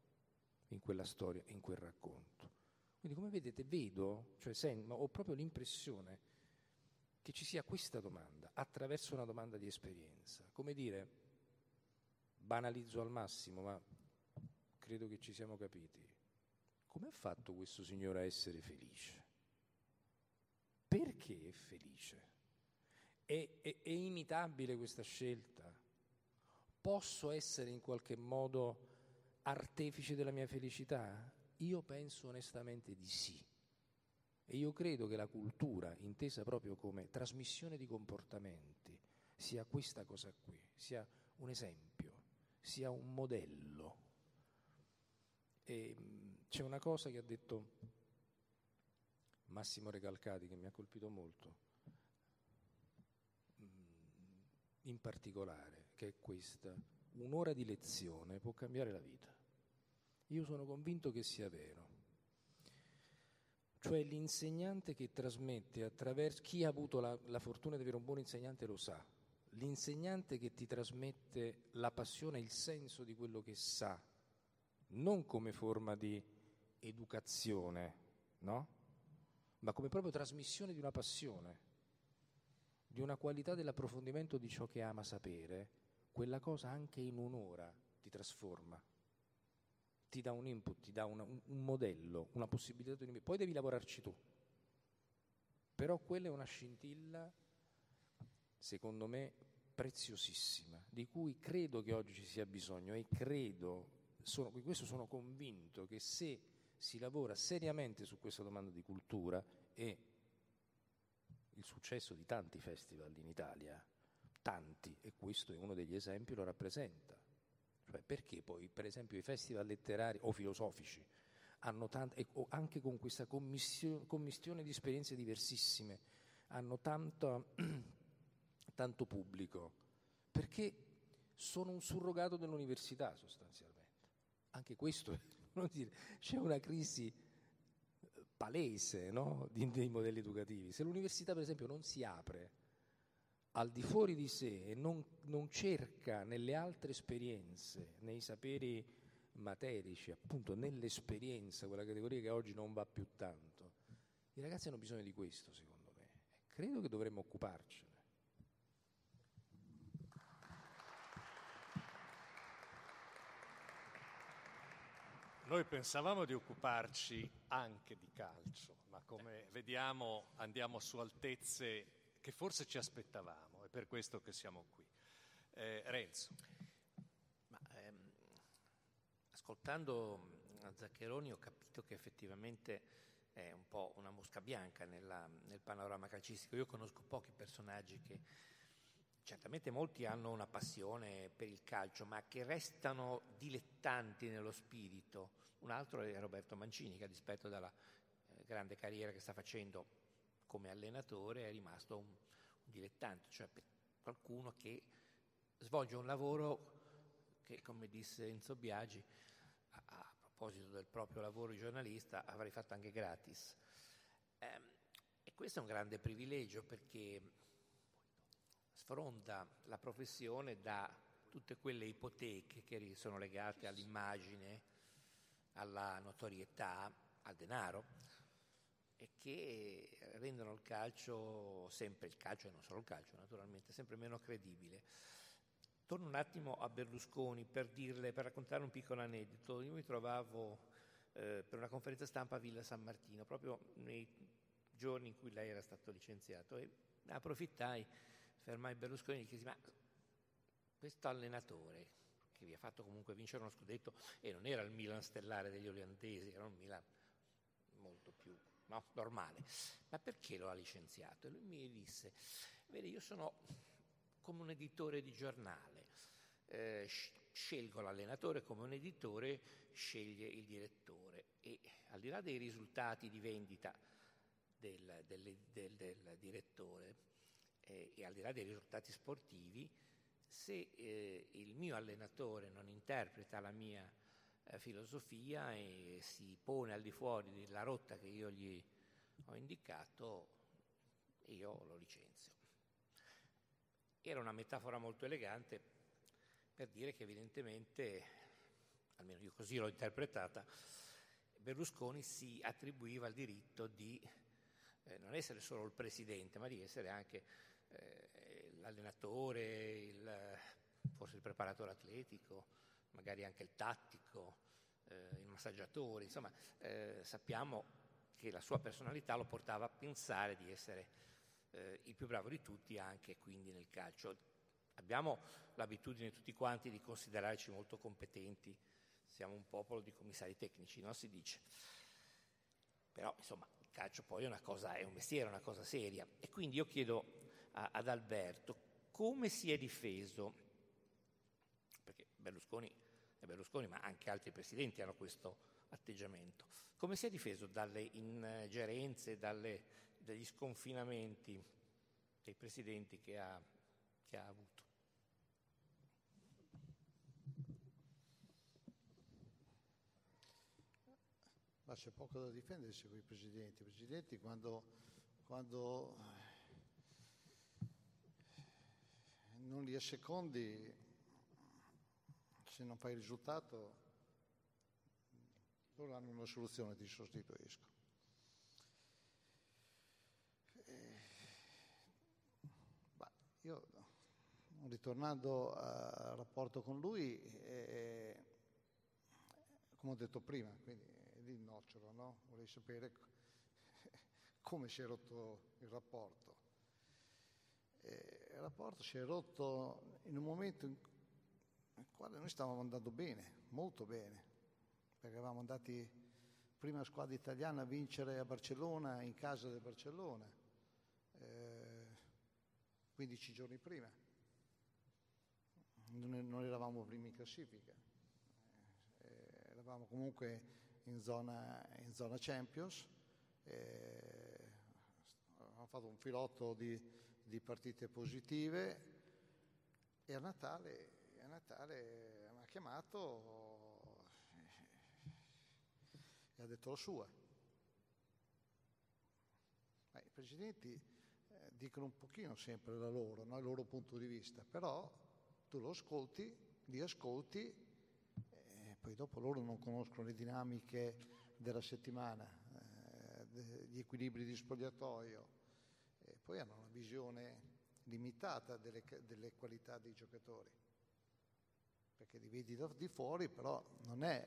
in quella storia, in quel racconto. Quindi come vedete vedo, cioè sento, ho proprio l'impressione che ci sia questa domanda attraverso una domanda di esperienza. Come dire, banalizzo al massimo, ma credo che ci siamo capiti. Come ha fatto questo signore a essere felice? Perché è felice? È, è, è imitabile questa scelta? Posso essere in qualche modo artefice della mia felicità? Io penso onestamente di sì. E io credo che la cultura, intesa proprio come trasmissione di comportamenti, sia questa cosa qui, sia un esempio, sia un modello. E c'è una cosa che ha detto Massimo Recalcati che mi ha colpito molto, in particolare, che è questa, un'ora di lezione può cambiare la vita. Io sono convinto che sia vero. Cioè l'insegnante che trasmette attraverso, chi ha avuto la, la fortuna di avere un buon insegnante lo sa, l'insegnante che ti trasmette la passione il senso di quello che sa, non come forma di educazione, no? ma come proprio trasmissione di una passione, di una qualità dell'approfondimento di ciò che ama sapere, quella cosa anche in un'ora ti trasforma ti dà un input, ti dà un, un, modello, una possibilità di... Poi devi lavorarci tu. Però quella è una scintilla, secondo me, preziosissima, di cui credo che oggi ci sia bisogno e credo, sono, questo sono convinto, che se si lavora seriamente su questa domanda di cultura e il successo di tanti festival in Italia, tanti, e questo è uno degli esempi, lo rappresenta cioè perché poi, per esempio, i festival letterari o filosofici hanno tanto, o anche con questa commissione, commistione di esperienze diversissime, hanno tanto, tanto pubblico? Perché sono un surrogato dell'università sostanzialmente. Anche questo, dire, c'è una crisi eh, palese no? dei modelli educativi. Se l'università, per esempio, non si apre al di fuori di sé e non, non cerca nelle altre esperienze, nei saperi materici, appunto nell'esperienza, quella categoria che oggi non va più tanto, i ragazzi hanno bisogno di questo, secondo me. Credo che dovremmo occuparcene. Noi pensavamo di occuparci anche di calcio, ma come vediamo andiamo su altezze che forse ci aspettavamo, è per questo che siamo qui. Eh, Renzo. Ma, ehm, ascoltando Zaccheroni ho capito che effettivamente è un po' una mosca bianca nella, nel panorama calcistico. Io conosco pochi personaggi che certamente molti hanno una passione per il calcio, ma che restano dilettanti nello spirito. Un altro è Roberto Mancini, che a dispetto della eh, grande carriera che sta facendo come allenatore è rimasto un, un dilettante, cioè qualcuno che svolge un lavoro che, come disse Enzo Biagi, a, a proposito del proprio lavoro di giornalista, avrei fatto anche gratis. Eh, e questo è un grande privilegio perché sfronda la professione da tutte quelle ipoteche che sono legate all'immagine, alla notorietà, al denaro e che rendono il calcio, sempre il calcio e non solo il calcio naturalmente, sempre meno credibile. Torno un attimo a Berlusconi per, dirle, per raccontare un piccolo aneddoto. Io mi trovavo eh, per una conferenza stampa a Villa San Martino, proprio nei giorni in cui lei era stato licenziato e approfittai, fermai Berlusconi e gli ma questo allenatore che vi ha fatto comunque vincere uno scudetto e non era il Milan stellare degli olandesi, era un Milan molto più no? normale. Ma perché lo ha licenziato? E lui mi disse, vedi, io sono come un editore di giornale, eh, scelgo l'allenatore come un editore sceglie il direttore e al di là dei risultati di vendita del, del, del, del direttore eh, e al di là dei risultati sportivi, se eh, il mio allenatore non interpreta la mia eh, filosofia e si pone al di fuori della rotta che io gli ho indicato, io lo licenzio. Era una metafora molto elegante per dire che evidentemente, almeno io così l'ho interpretata, Berlusconi si attribuiva il diritto di eh, non essere solo il presidente, ma di essere anche eh, l'allenatore, il, forse il preparatore atletico, magari anche il tattico, eh, il massaggiatore, insomma eh, sappiamo che la sua personalità lo portava a pensare di essere eh, il più bravo di tutti anche quindi nel calcio. Abbiamo l'abitudine tutti quanti di considerarci molto competenti, siamo un popolo di commissari tecnici, no? Si dice. Però insomma il calcio poi è cosa, è un mestiere, una cosa seria. E quindi io chiedo a, ad Alberto come si è difeso, perché Berlusconi è Berlusconi, ma anche altri presidenti hanno questo atteggiamento, come si è difeso dalle ingerenze, dalle, dagli sconfinamenti dei presidenti che ha, che ha avuto? Ma c'è poco da difendersi con i presidenti. I presidenti quando, quando non li assecondi, se non fai il risultato, loro hanno una soluzione, ti sostituisco. Eh, io, ritornando al rapporto con lui, eh, come ho detto prima, quindi lì il nocciolo, no? Vorrei sapere come si è rotto il rapporto. E il rapporto si è rotto in un momento in quale noi stavamo andando bene, molto bene, perché eravamo andati prima squadra italiana a vincere a Barcellona, in casa del Barcellona, eh, 15 giorni prima. Non, non eravamo primi in classifica, eh, eravamo comunque in zona, in zona Champions. Eh, abbiamo fatto un filotto di, di partite positive e a Natale, a Natale mi ha chiamato e ha detto la sua. Ma I presidenti eh, dicono un pochino sempre la loro, no? il loro punto di vista, però tu lo ascolti, li ascolti poi dopo loro non conoscono le dinamiche della settimana, eh, gli equilibri di spogliatoio, e poi hanno una visione limitata delle, delle qualità dei giocatori, perché li vedi di fuori, però non è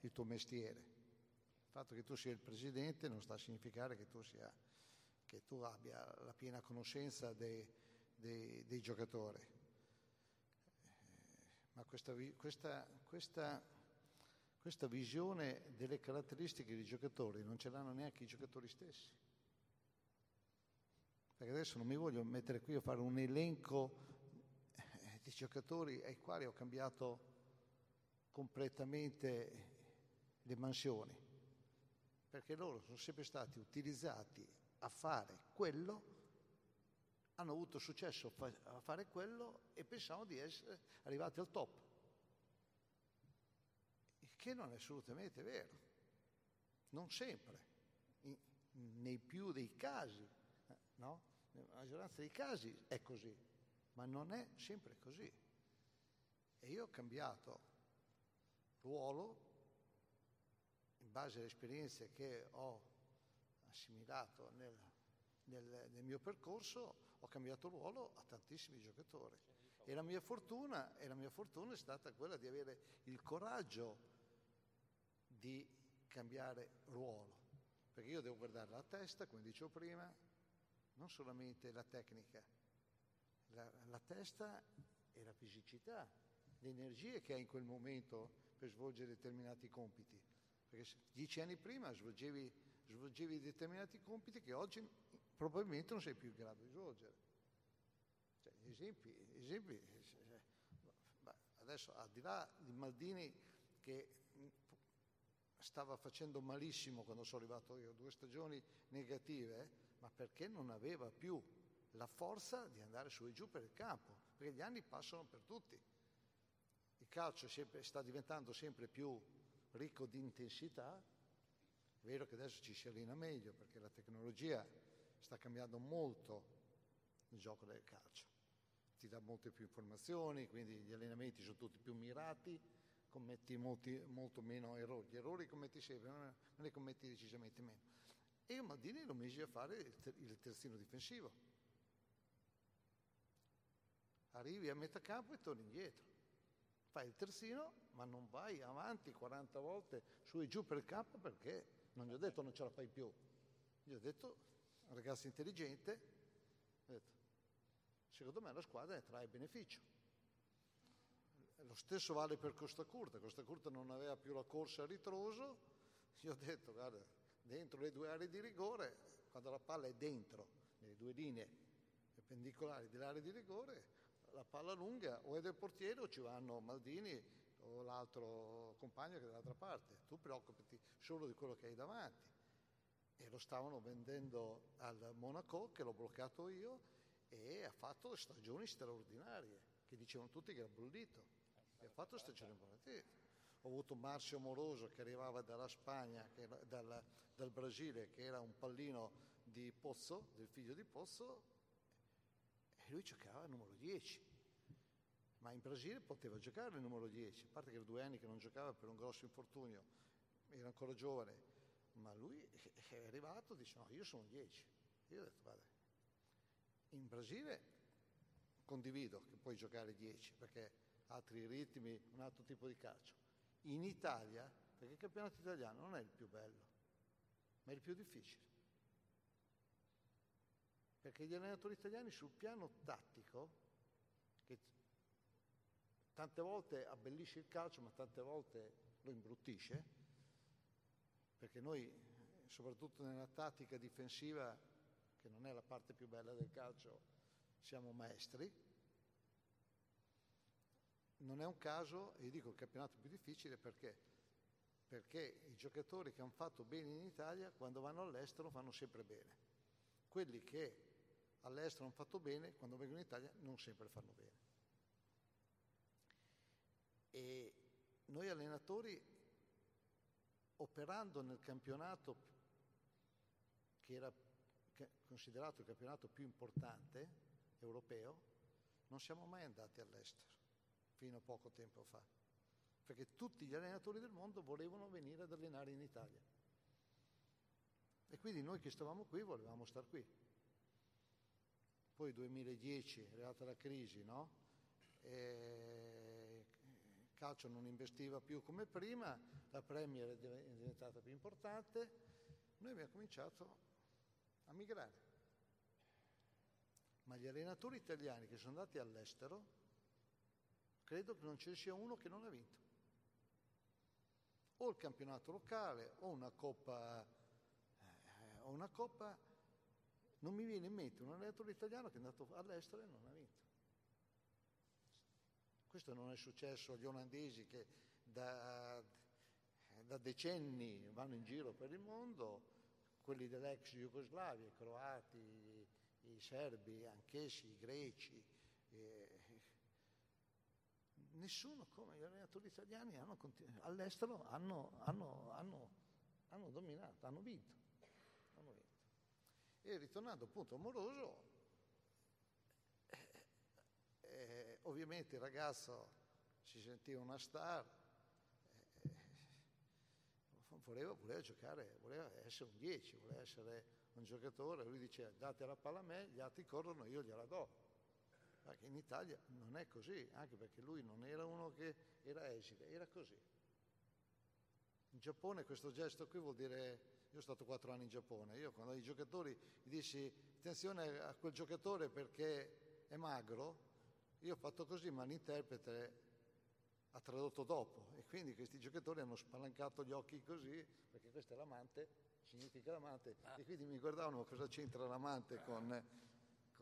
il tuo mestiere. Il fatto che tu sia il presidente non sta a significare che tu, sia, che tu abbia la piena conoscenza dei, dei, dei giocatori. Eh, ma questa, questa, questa questa visione delle caratteristiche dei giocatori non ce l'hanno neanche i giocatori stessi. Perché adesso non mi voglio mettere qui a fare un elenco eh, di giocatori ai quali ho cambiato completamente le mansioni, perché loro sono sempre stati utilizzati a fare quello, hanno avuto successo a fare quello e pensavano di essere arrivati al top. Che non è assolutamente vero, non sempre, nei più dei casi, eh, no? Nella maggioranza dei casi è così, ma non è sempre così. E io ho cambiato ruolo in base alle esperienze che ho assimilato nel, nel, nel mio percorso, ho cambiato ruolo a tantissimi giocatori. E la mia fortuna, e la mia fortuna è stata quella di avere il coraggio di cambiare ruolo, perché io devo guardare la testa, come dicevo prima, non solamente la tecnica, la, la testa e la fisicità, le energie che hai in quel momento per svolgere determinati compiti. Perché dieci anni prima svolgevi svolgevi determinati compiti che oggi probabilmente non sei più in grado di svolgere. Cioè, esempi, esempi adesso al di là di Maldini che stava facendo malissimo quando sono arrivato io, due stagioni negative, ma perché non aveva più la forza di andare su e giù per il campo, perché gli anni passano per tutti. Il calcio sempre, sta diventando sempre più ricco di intensità, è vero che adesso ci si allena meglio perché la tecnologia sta cambiando molto il gioco del calcio, ti dà molte più informazioni, quindi gli allenamenti sono tutti più mirati, commetti molti, molto meno errori, gli errori commetti sempre, ma ne commetti decisamente meno. E io Maldini lo misi a fare il terzino difensivo. Arrivi a metà campo e torni indietro. Fai il terzino, ma non vai avanti 40 volte su e giù per il campo perché non gli ho detto non ce la fai più. Gli ho detto, ragazzo intelligente, detto, secondo me la squadra ne trae beneficio. Lo stesso vale per Costa Curta, Costa Curta non aveva più la corsa a ritroso, io ho detto guarda, dentro le due aree di rigore, quando la palla è dentro, nelle due linee perpendicolari dell'area di rigore, la palla lunga o è del portiere o ci vanno Maldini o l'altro compagno che è dall'altra parte, tu preoccupati solo di quello che hai davanti. E lo stavano vendendo al Monaco, che l'ho bloccato io, e ha fatto stagioni straordinarie, che dicevano tutti che era bollito ha fatto stagione buone. Ho avuto Marcio Moroso che arrivava dalla Spagna, era, dal, dal, Brasile, che era un pallino di Pozzo, del figlio di Pozzo, e lui giocava al numero 10. Ma in Brasile poteva giocare il numero 10, a parte che era due anni che non giocava per un grosso infortunio, era ancora giovane, ma lui è arrivato e dice no, io sono 10. Io ho detto, guarda, in Brasile condivido che puoi giocare 10 perché altri ritmi, un altro tipo di calcio. In Italia, perché il campionato italiano non è il più bello, ma è il più difficile. Perché gli allenatori italiani sul piano tattico, che tante volte abbellisce il calcio, ma tante volte lo imbruttisce, perché noi, soprattutto nella tattica difensiva, che non è la parte più bella del calcio, siamo maestri, non è un caso, e dico il campionato più difficile perché? Perché i giocatori che hanno fatto bene in Italia, quando vanno all'estero, fanno sempre bene. Quelli che all'estero hanno fatto bene, quando vengono in Italia, non sempre fanno bene. E noi allenatori, operando nel campionato che era considerato il campionato più importante europeo, non siamo mai andati all'estero fino a poco tempo fa, perché tutti gli allenatori del mondo volevano venire ad allenare in Italia. E quindi noi che stavamo qui volevamo star qui. Poi 2010 è arrivata la crisi, no? E calcio non investiva più come prima, la Premier è diventata più importante, noi abbiamo cominciato a migrare. Ma gli allenatori italiani che sono andati all'estero credo che non ce ne sia uno che non ha vinto. O il campionato locale o una coppa, eh, una coppa, non mi viene in mente un allenatore italiano che è andato all'estero e non ha vinto. Questo non è successo agli olandesi che da, da decenni vanno in giro per il mondo, quelli dell'ex Jugoslavia, i croati, i serbi, anch'essi, i greci, eh, nessuno come gli allenatori italiani hanno, all'estero hanno, hanno, hanno, hanno, dominato, hanno vinto, hanno vinto. E ritornando appunto a Moroso, eh, eh, ovviamente il ragazzo si sentiva una star, eh, voleva, voleva, giocare, voleva essere un 10, voleva essere un giocatore, lui diceva date la palla a me, gli altri corrono, io gliela do. Perché in Italia non è così, anche perché lui non era uno che era esile, era così. In Giappone questo gesto qui vuol dire, io sono stato quattro anni in Giappone, io quando i giocatori gli dissi attenzione a quel giocatore perché è magro, io ho fatto così, ma l'interprete ha tradotto dopo e quindi questi giocatori hanno spalancato gli occhi così, perché questa è l'amante, significa l'amante, ah. e quindi mi guardavano cosa c'entra l'amante con,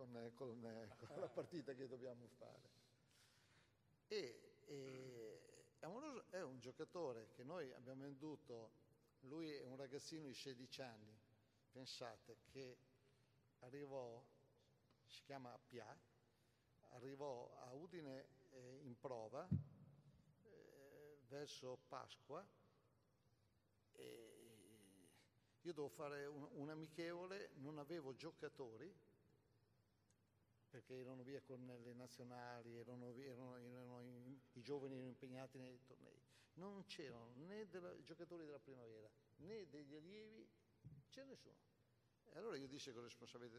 con, con, con la partita che dobbiamo fare. E, e Amoroso è un giocatore che noi abbiamo venduto, lui è un ragazzino di 16 anni, pensate che arrivò, si chiama Pia, arrivò a Udine eh, in prova eh, verso Pasqua e io dovevo fare un, un amichevole, non avevo giocatori perché erano via con le nazionali, erano, erano, erano in, i giovani erano impegnati nei tornei. Non c'erano né dei giocatori della primavera né degli allievi, c'era nessuno. E allora io dissi con il responsabile,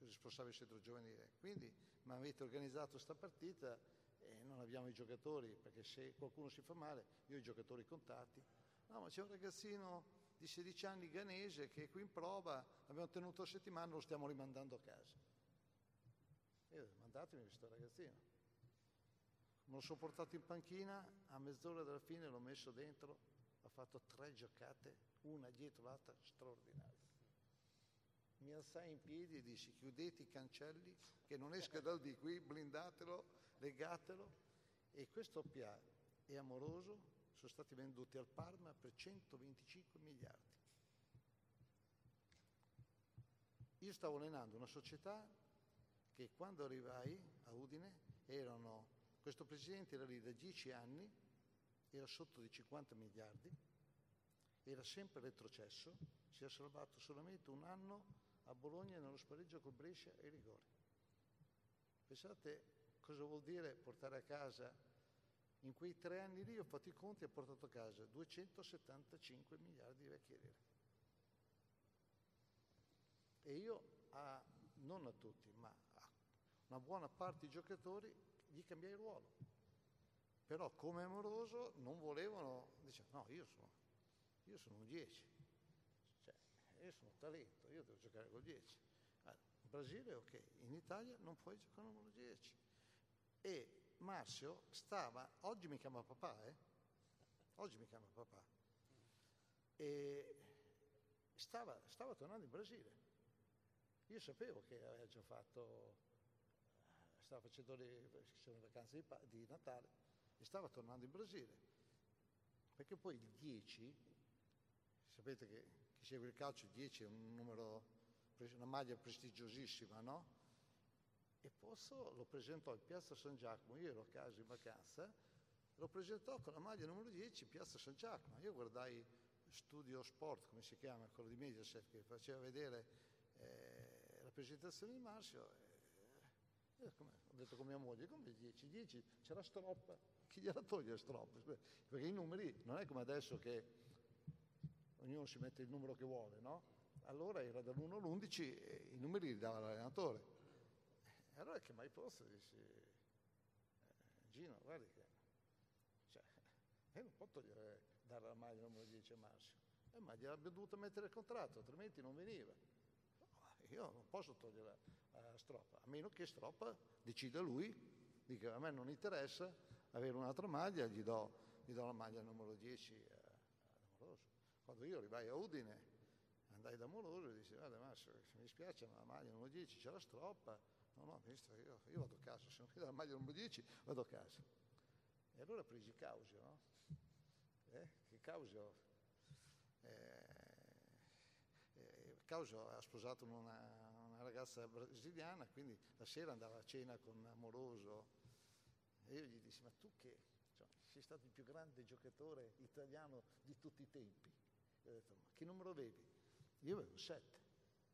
responsabile centro giovanile, quindi mi avete organizzato questa partita e non abbiamo i giocatori, perché se qualcuno si fa male, io ho i giocatori contati. No, ma c'è un ragazzino di 16 anni ganese che è qui in prova, abbiamo tenuto a settimana, lo stiamo rimandando a casa. Io ho detto, mandatemi questo ragazzino. Me l'ho sopportato in panchina, a mezz'ora dalla fine l'ho messo dentro, ha fatto tre giocate, una dietro l'altra, straordinaria mi alzai in piedi e dissi chiudete i cancelli, che non esca dal di qui, blindatelo, legatelo. E questo PA e Amoroso sono stati venduti al Parma per 125 miliardi. Io stavo allenando una società che quando arrivai a Udine erano, questo presidente era lì da 10 anni, era sotto di 50 miliardi, era sempre retrocesso, si è salvato solamente un anno a Bologna nello spareggio col Brescia e rigori. Pensate cosa vuol dire portare a casa, in quei tre anni lì ho fatto i conti e ho portato a casa 275 miliardi di vecchie lire. E io, a, non a tutti, ma una buona parte dei giocatori gli cambiai ruolo. Però come amoroso non volevano, dicevano no, io sono, io sono un 10 io sono talento, io devo giocare col 10. Ah, in Brasile ok, in Italia non puoi giocare con il 10. E Marzio stava, oggi mi chiama papà, eh? Oggi mi chiama papà. E stava, stava tornando in Brasile. Io sapevo che aveva già fatto, stava facendo le, le vacanze di, di Natale e stava tornando in Brasile. Perché poi il 10, sapete che chi segue il calcio 10 è un numero, una maglia prestigiosissima, no? E Pozzo lo presentò in Piazza San Giacomo, io ero a casa in vacanza, lo presentò con la maglia numero 10 in Piazza San Giacomo. Io guardai Studio Sport, come si chiama, quello di Mediaset, che faceva vedere eh, la presentazione di Marzio. Eh, ho detto con mia moglie, come 10? 10 c'è la stroppa, chi gliela toglie stroppa? Perché i numeri non è come adesso che ognuno si mette il numero che vuole, no? Allora era dall'1 all'11 e i numeri li dava l'allenatore. E allora che mai posso? Dici, eh, Gino, guardi che... Cioè, io non posso togliere, dare la maglia numero 10 a Marzio. Eh, ma gli abbia dovuto mettere il contratto, altrimenti non veniva. Io non posso togliere la, la stroppa, a meno che stroppa decida lui, dica a me non interessa avere un'altra maglia, gli do, gli do la maglia numero 10 a, a Amoroso. Quando io arrivai a Udine, andai da Moloso e dissi, guarda Massimo, mi dispiace, ma la maglia numero 10 c'è la stroppa. No, no, mister, io, io, vado a casa, se non mi dà la maglia numero 10 vado a casa. E allora presi Causio, no? Eh? Che Causio, eh, eh, Causio ha sposato una, una, ragazza brasiliana, quindi la sera andava a cena con Amoroso e io gli dissi, ma tu che cioè, sei stato il più grande giocatore italiano di tutti i tempi, e ho detto, ma che numero avevi? Io avevo 7.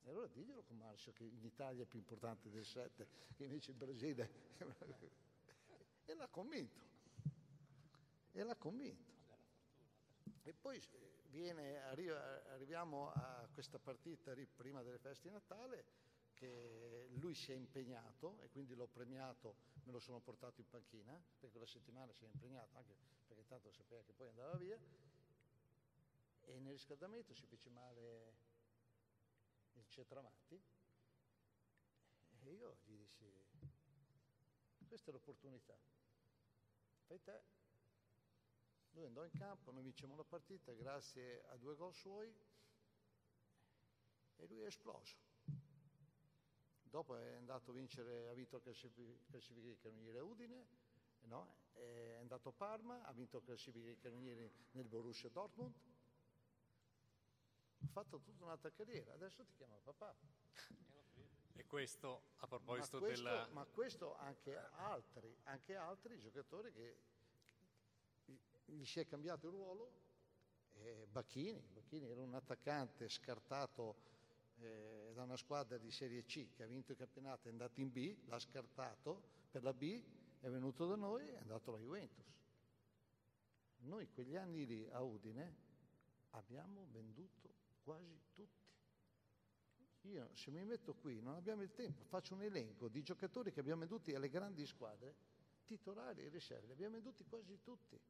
E allora diglielo con Marzio che in Italia è più importante del 7, che invece in Brasile... e l'ha convinto. E l'ha convinto. E poi viene, arriviamo a questa partita prima delle feste di Natale che lui si è impegnato e quindi l'ho premiato, me lo sono portato in panchina, perché quella settimana si è impegnato, anche perché tanto sapeva che poi andava via, e nel riscaldamento si fece male il centravanti e io gli dissi questa è l'opportunità. Fai te lui andò in campo noi vincemmo la partita grazie a due gol suoi e lui è esploso. Dopo è andato a vincere, ha vinto il classifica di canoniere a Udine, no? è andato a Parma, ha vinto il classifica di canonieri nel Borussia Dortmund, ha fatto tutta un'altra carriera, adesso ti chiama papà. E questo a proposito ma questo, della... Ma questo anche altri, anche altri giocatori che gli si è cambiato il ruolo. Eh, Bacchini, Bacchini era un attaccante scartato eh, da una squadra di Serie C che ha vinto il campionato, è andato in B, l'ha scartato per la B, è venuto da noi e è andato alla Juventus. Noi quegli anni lì a Udine abbiamo venduto quasi tutti. Io se mi metto qui non abbiamo il tempo, faccio un elenco di giocatori che abbiamo venduti alle grandi squadre, titolari e riserve, li abbiamo venduti quasi tutti.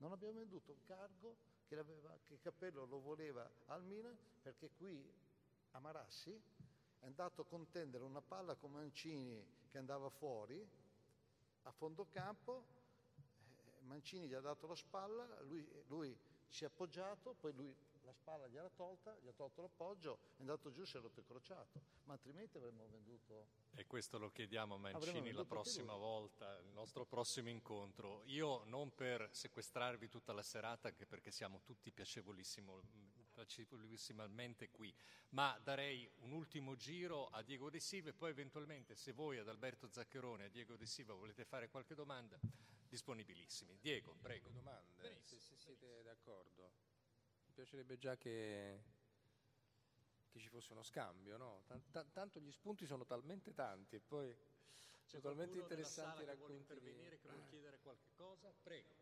Non abbiamo venduto un cargo che, che Cappello lo voleva al Milan perché qui a Marassi è andato a contendere una palla con Mancini che andava fuori a fondo campo, eh, Mancini gli ha dato la spalla, lui, lui si è appoggiato, poi lui la spalla gliela tolta, gli ha tolto l'appoggio, è andato giù, si è rotto il crociato, ma altrimenti avremmo venduto... E questo lo chiediamo a Mancini la prossima volta, il nostro prossimo incontro. Io non per sequestrarvi tutta la serata, anche perché siamo tutti piacevolissimamente qui, ma darei un ultimo giro a Diego De Silva e poi eventualmente se voi ad Alberto Zaccherone e a Diego De Silva volete fare qualche domanda, disponibilissimi. Diego, prego. Domande, se, se siete d'accordo piacerebbe già che, che ci fosse uno scambio, no? Tant- tanto gli spunti sono talmente tanti e poi sono talmente interessanti racconti. Vuole intervenire, che vuole chiedere qualche cosa? Prego.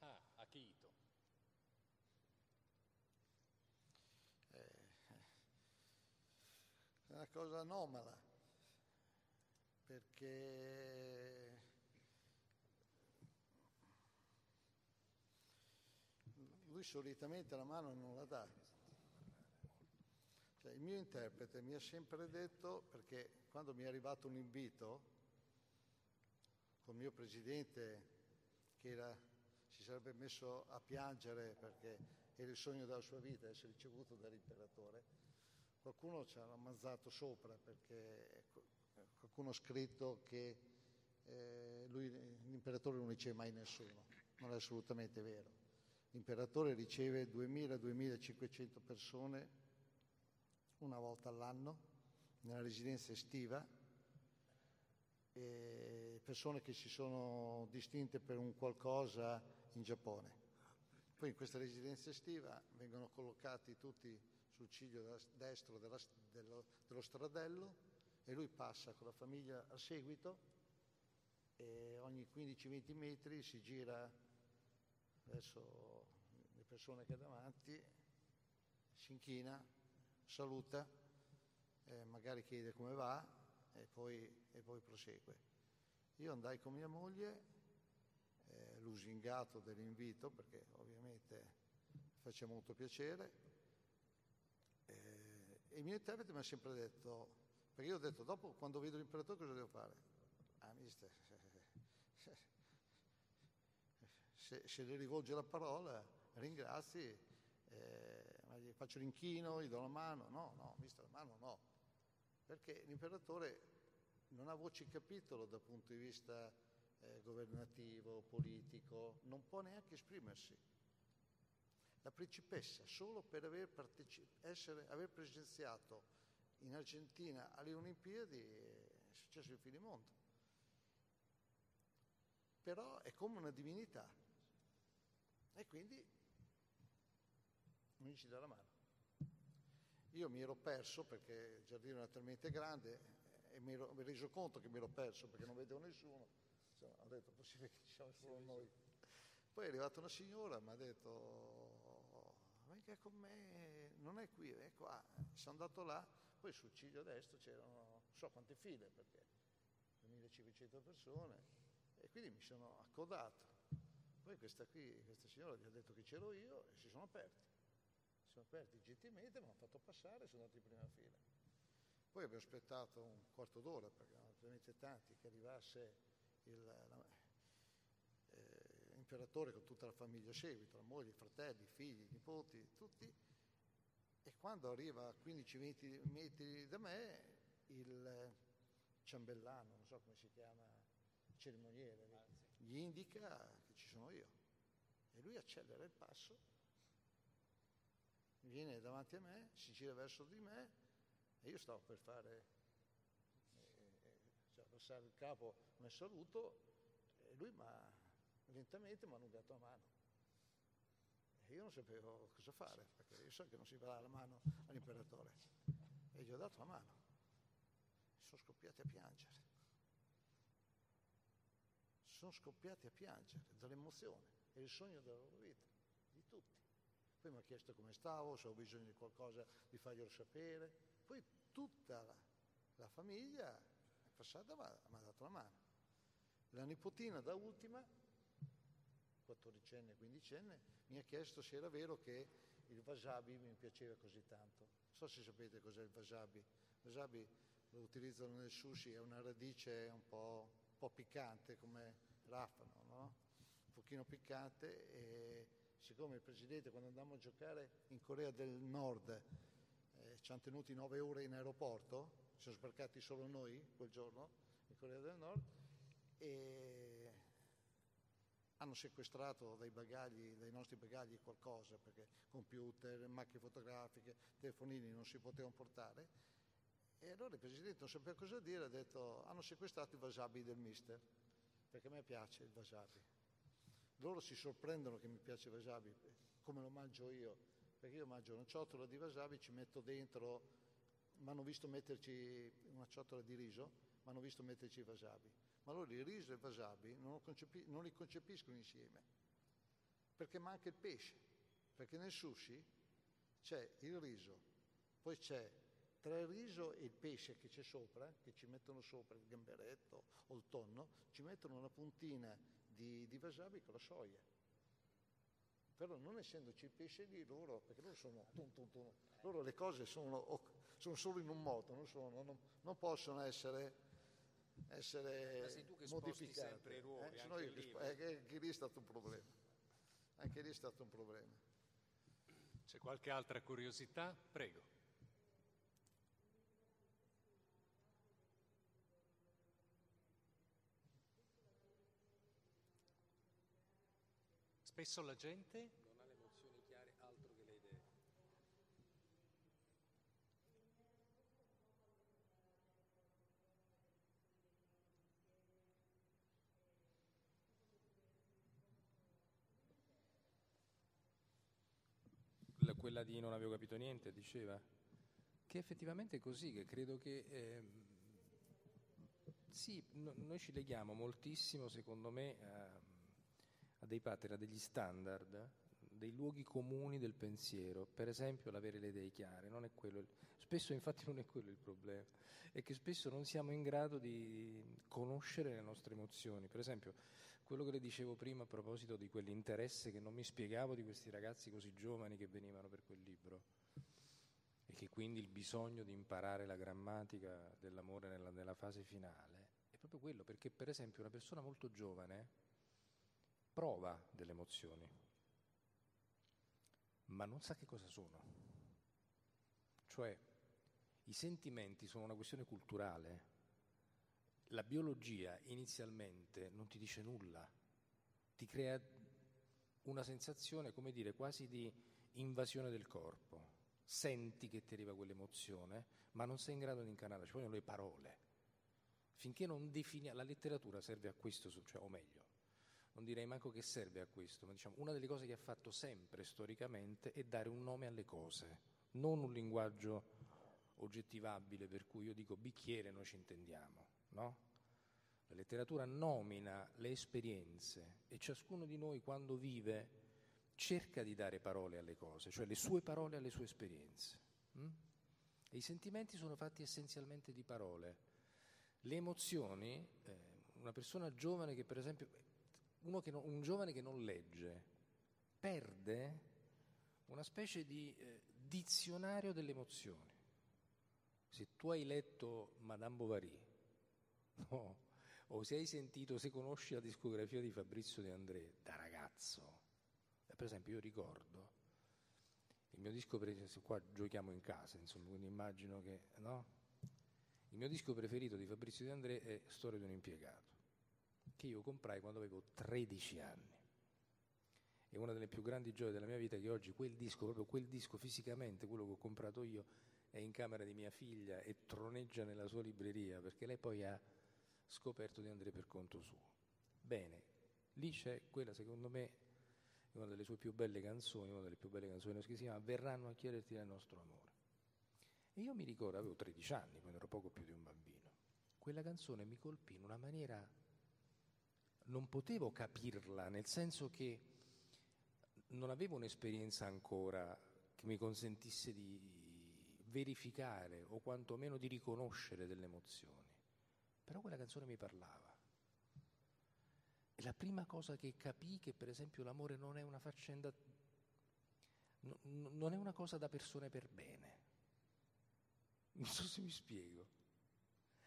Ah, Akito. Eh, è una cosa anomala perché lui solitamente la mano non la dà. Cioè, il mio interprete mi ha sempre detto, perché quando mi è arrivato un invito, con il mio presidente che era, si sarebbe messo a piangere perché era il sogno della sua vita essere ricevuto dall'imperatore, qualcuno ci ha ammazzato sopra perché qualcuno ha scritto che eh, lui, l'imperatore non riceve mai nessuno, non è assolutamente vero l'imperatore riceve 2.000-2.500 persone una volta all'anno nella residenza estiva, persone che si sono distinte per un qualcosa in Giappone. Poi in questa residenza estiva vengono collocati tutti sul ciglio destro della, dello, dello stradello e lui passa con la famiglia a seguito e ogni 15-20 metri si gira verso le persone che ha davanti, si inchina, saluta, eh, magari chiede come va e poi, e poi, prosegue. Io andai con mia moglie, eh, lusingato dell'invito, perché ovviamente faceva molto piacere, eh, e il mio interprete mi ha sempre detto, perché io ho detto, dopo quando vedo l'imperatore cosa devo fare? Ah, mister, se, se le rivolge la parola, ringrazi, eh, faccio l'inchino, gli do la mano, no, no, mister la mano no, perché l'imperatore non ha voce in capitolo dal punto di vista eh, governativo, politico, non può neanche esprimersi. La principessa, solo per aver, parteci- essere, aver presenziato in Argentina alle Olimpiadi, è successo il finimondo. Però è come una divinità e quindi mi ci dà la mano. Io mi ero perso perché il giardino era talmente grande e mi ero, mi reso conto che mi ero perso perché non vedevo nessuno. Insomma, ho detto, possibile che ci siamo solo noi. Poi è arrivata una signora, mi ha detto, venga con me, non è qui, è qua. Sono andato là, poi sul ciglio destro c'erano, non so quante file, perché 2500 persone, e quindi mi sono accodato. Poi questa, qui, questa signora gli ha detto che c'ero io e si sono aperti. Si sono aperti gentilmente, mi hanno fatto passare e sono andati in prima fila. Poi abbiamo aspettato un quarto d'ora, perché erano veramente tanti, che arrivasse il, eh, l'imperatore con tutta la famiglia seguita, la moglie, i fratelli, i figli, i nipoti, tutti, e quando arriva a 15-20 metri da me il ciambellano, non so come si chiama, cerimoniere, gli indica ci sono io. E lui accelera il passo, viene davanti a me, si gira verso di me e io stavo per fare, eh, cioè passare il capo come saluto e lui ma lentamente mi ha allungato la mano. E io non sapevo cosa fare, perché io so che non si va la mano all'imperatore. E gli ho dato la mano. Sono scoppiati a piangere. Sono scoppiati a piangere dall'emozione. È il sogno della loro vita, di tutti. Poi mi ha chiesto come stavo, se ho bisogno di qualcosa di farglielo sapere. Poi tutta la, la famiglia è passata e mi ha dato la mano. La nipotina da ultima 14enne, 15enne, mi ha chiesto se era vero che il wasabi mi piaceva così tanto. Non so se sapete cos'è il wasabi. Il wasabi lo utilizzano nel sushi, è una radice un po', un po piccante come rafano, no? un pochino piccante e siccome il presidente quando andammo a giocare in Corea del Nord eh, ci hanno tenuti nove ore in aeroporto, ci siamo sbarcati solo noi quel giorno in Corea del Nord e hanno sequestrato dai, bagagli, dai nostri bagagli qualcosa, perché computer, macchine fotografiche, telefonini non si potevano portare. E allora il presidente non sapeva cosa dire, ha detto hanno sequestrato i wasabi del mister, perché a me piace il wasabi. Loro si sorprendono che mi piace il wasabi, come lo mangio io, perché io mangio una ciotola di wasabi, ci metto dentro, mi hanno visto metterci una ciotola di riso, mi hanno visto metterci i wasabi ma allora il riso e il wasabi non, concepi- non li concepiscono insieme, perché manca il pesce, perché nel sushi c'è il riso, poi c'è tra il riso e il pesce che c'è sopra, che ci mettono sopra il gamberetto o il tonno, ci mettono una puntina di, di wasabi con la soia. Però non essendoci il pesce lì, loro, perché loro sono, tum, tum, tum, loro le cose sono, sono, solo in un modo, non, sono, non, non possono essere essere Ma sei tu che modificate. sempre i ruoli, eh? anche, io, lì, eh, anche lì è stato un problema. Anche lì è stato un problema. C'è qualche altra curiosità? Prego. Spesso la gente? Quella di non avevo capito niente, diceva, che effettivamente è così, che credo che eh, sì, no, noi ci leghiamo moltissimo, secondo me, a, a dei pattern, a degli standard, dei luoghi comuni del pensiero, per esempio l'avere le idee chiare, non è quello, spesso infatti non è quello il problema, è che spesso non siamo in grado di conoscere le nostre emozioni, per esempio quello che le dicevo prima a proposito di quell'interesse che non mi spiegavo di questi ragazzi così giovani che venivano per quel libro e che quindi il bisogno di imparare la grammatica dell'amore nella, nella fase finale è proprio quello, perché per esempio una persona molto giovane prova delle emozioni, ma non sa che cosa sono. Cioè, i sentimenti sono una questione culturale, la biologia inizialmente non ti dice nulla, ti crea una sensazione, come dire, quasi di invasione del corpo. Senti che ti arriva quell'emozione, ma non sei in grado di incarnarla, ci vogliono le parole. Finché non defini, la letteratura serve a questo, cioè, o meglio, non direi manco che serve a questo, ma diciamo una delle cose che ha fatto sempre storicamente è dare un nome alle cose, non un linguaggio oggettivabile per cui io dico bicchiere noi ci intendiamo no? La letteratura nomina le esperienze e ciascuno di noi quando vive cerca di dare parole alle cose, cioè le sue parole alle sue esperienze. Hm? E i sentimenti sono fatti essenzialmente di parole. Le emozioni, eh, una persona giovane che per esempio, che non, un giovane che non legge, perde una specie di eh, dizionario delle emozioni. Se tu hai letto Madame Bovary, no? o se hai sentito, se conosci la discografia di Fabrizio De André da ragazzo. Per esempio io ricordo il mio disco preferito, qua giochiamo in casa, insomma, quindi immagino che, no? Il mio disco preferito di Fabrizio De André è Storia di un impiegato, che io comprai quando avevo 13 anni. E una delle più grandi gioie della mia vita è che oggi quel disco, proprio quel disco fisicamente, quello che ho comprato io, è in camera di mia figlia e troneggia nella sua libreria, perché lei poi ha scoperto di André per conto suo. Bene, lì c'è quella, secondo me, una delle sue più belle canzoni, una delle più belle canzoni che si chiama Verranno a chiederti del nostro amore. E io mi ricordo, avevo 13 anni, quando ero poco più di un bambino, quella canzone mi colpì in una maniera, non potevo capirla, nel senso che non avevo un'esperienza ancora che mi consentisse di verificare o quantomeno di riconoscere delle emozioni, però quella canzone mi parlava. E la prima cosa che capì che per esempio l'amore non è una faccenda, no, non è una cosa da persone per bene. Non so se mi spiego.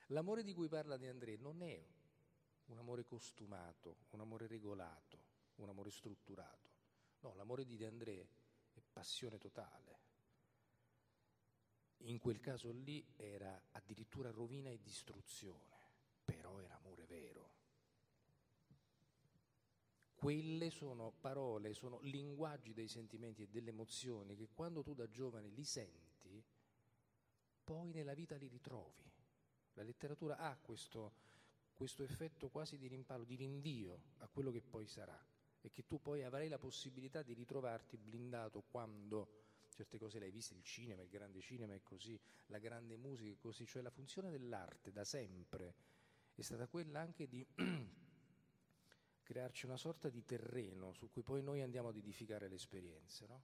L'amore di cui parla De André non è un amore costumato, un amore regolato, un amore strutturato. No, l'amore di De André è passione totale. In quel caso lì era addirittura rovina e distruzione, però era amore vero. Quelle sono parole, sono linguaggi dei sentimenti e delle emozioni che quando tu da giovane li senti, poi nella vita li ritrovi. La letteratura ha questo, questo effetto quasi di rimpallo, di rinvio a quello che poi sarà e che tu poi avrai la possibilità di ritrovarti blindato quando certe cose le hai viste, il cinema, il grande cinema è così, la grande musica è così, cioè la funzione dell'arte da sempre è stata quella anche di crearci una sorta di terreno su cui poi noi andiamo ad edificare le esperienze. No?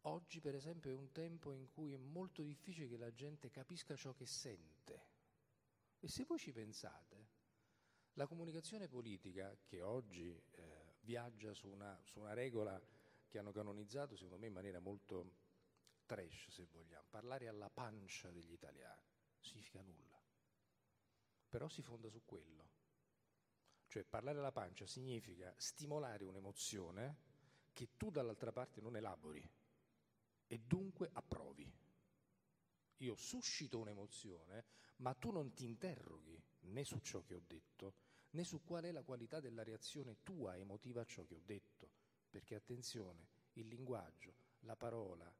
Oggi, per esempio, è un tempo in cui è molto difficile che la gente capisca ciò che sente. E se voi ci pensate, la comunicazione politica, che oggi eh, viaggia su una, su una regola che hanno canonizzato, secondo me, in maniera molto trash, se vogliamo, parlare alla pancia degli italiani, significa nulla. Però si fonda su quello. Cioè parlare alla pancia significa stimolare un'emozione che tu dall'altra parte non elabori e dunque approvi. Io suscito un'emozione, ma tu non ti interroghi né su ciò che ho detto, né su qual è la qualità della reazione tua emotiva a ciò che ho detto. Perché attenzione, il linguaggio, la parola,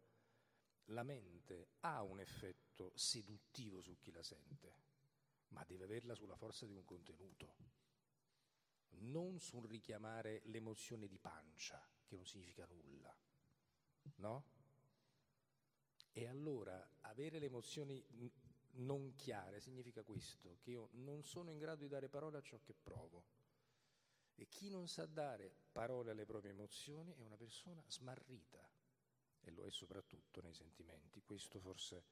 la mente ha un effetto seduttivo su chi la sente, ma deve averla sulla forza di un contenuto non sul richiamare l'emozione di pancia, che non significa nulla, no? E allora avere le emozioni non chiare significa questo, che io non sono in grado di dare parole a ciò che provo. E chi non sa dare parole alle proprie emozioni è una persona smarrita, e lo è soprattutto nei sentimenti. Questo forse,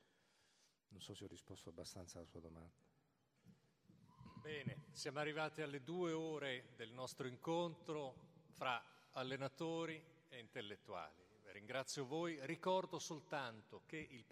non so se ho risposto abbastanza alla sua domanda. Bene, siamo arrivati alle due ore del nostro incontro fra allenatori e intellettuali. Ringrazio voi, ricordo soltanto che il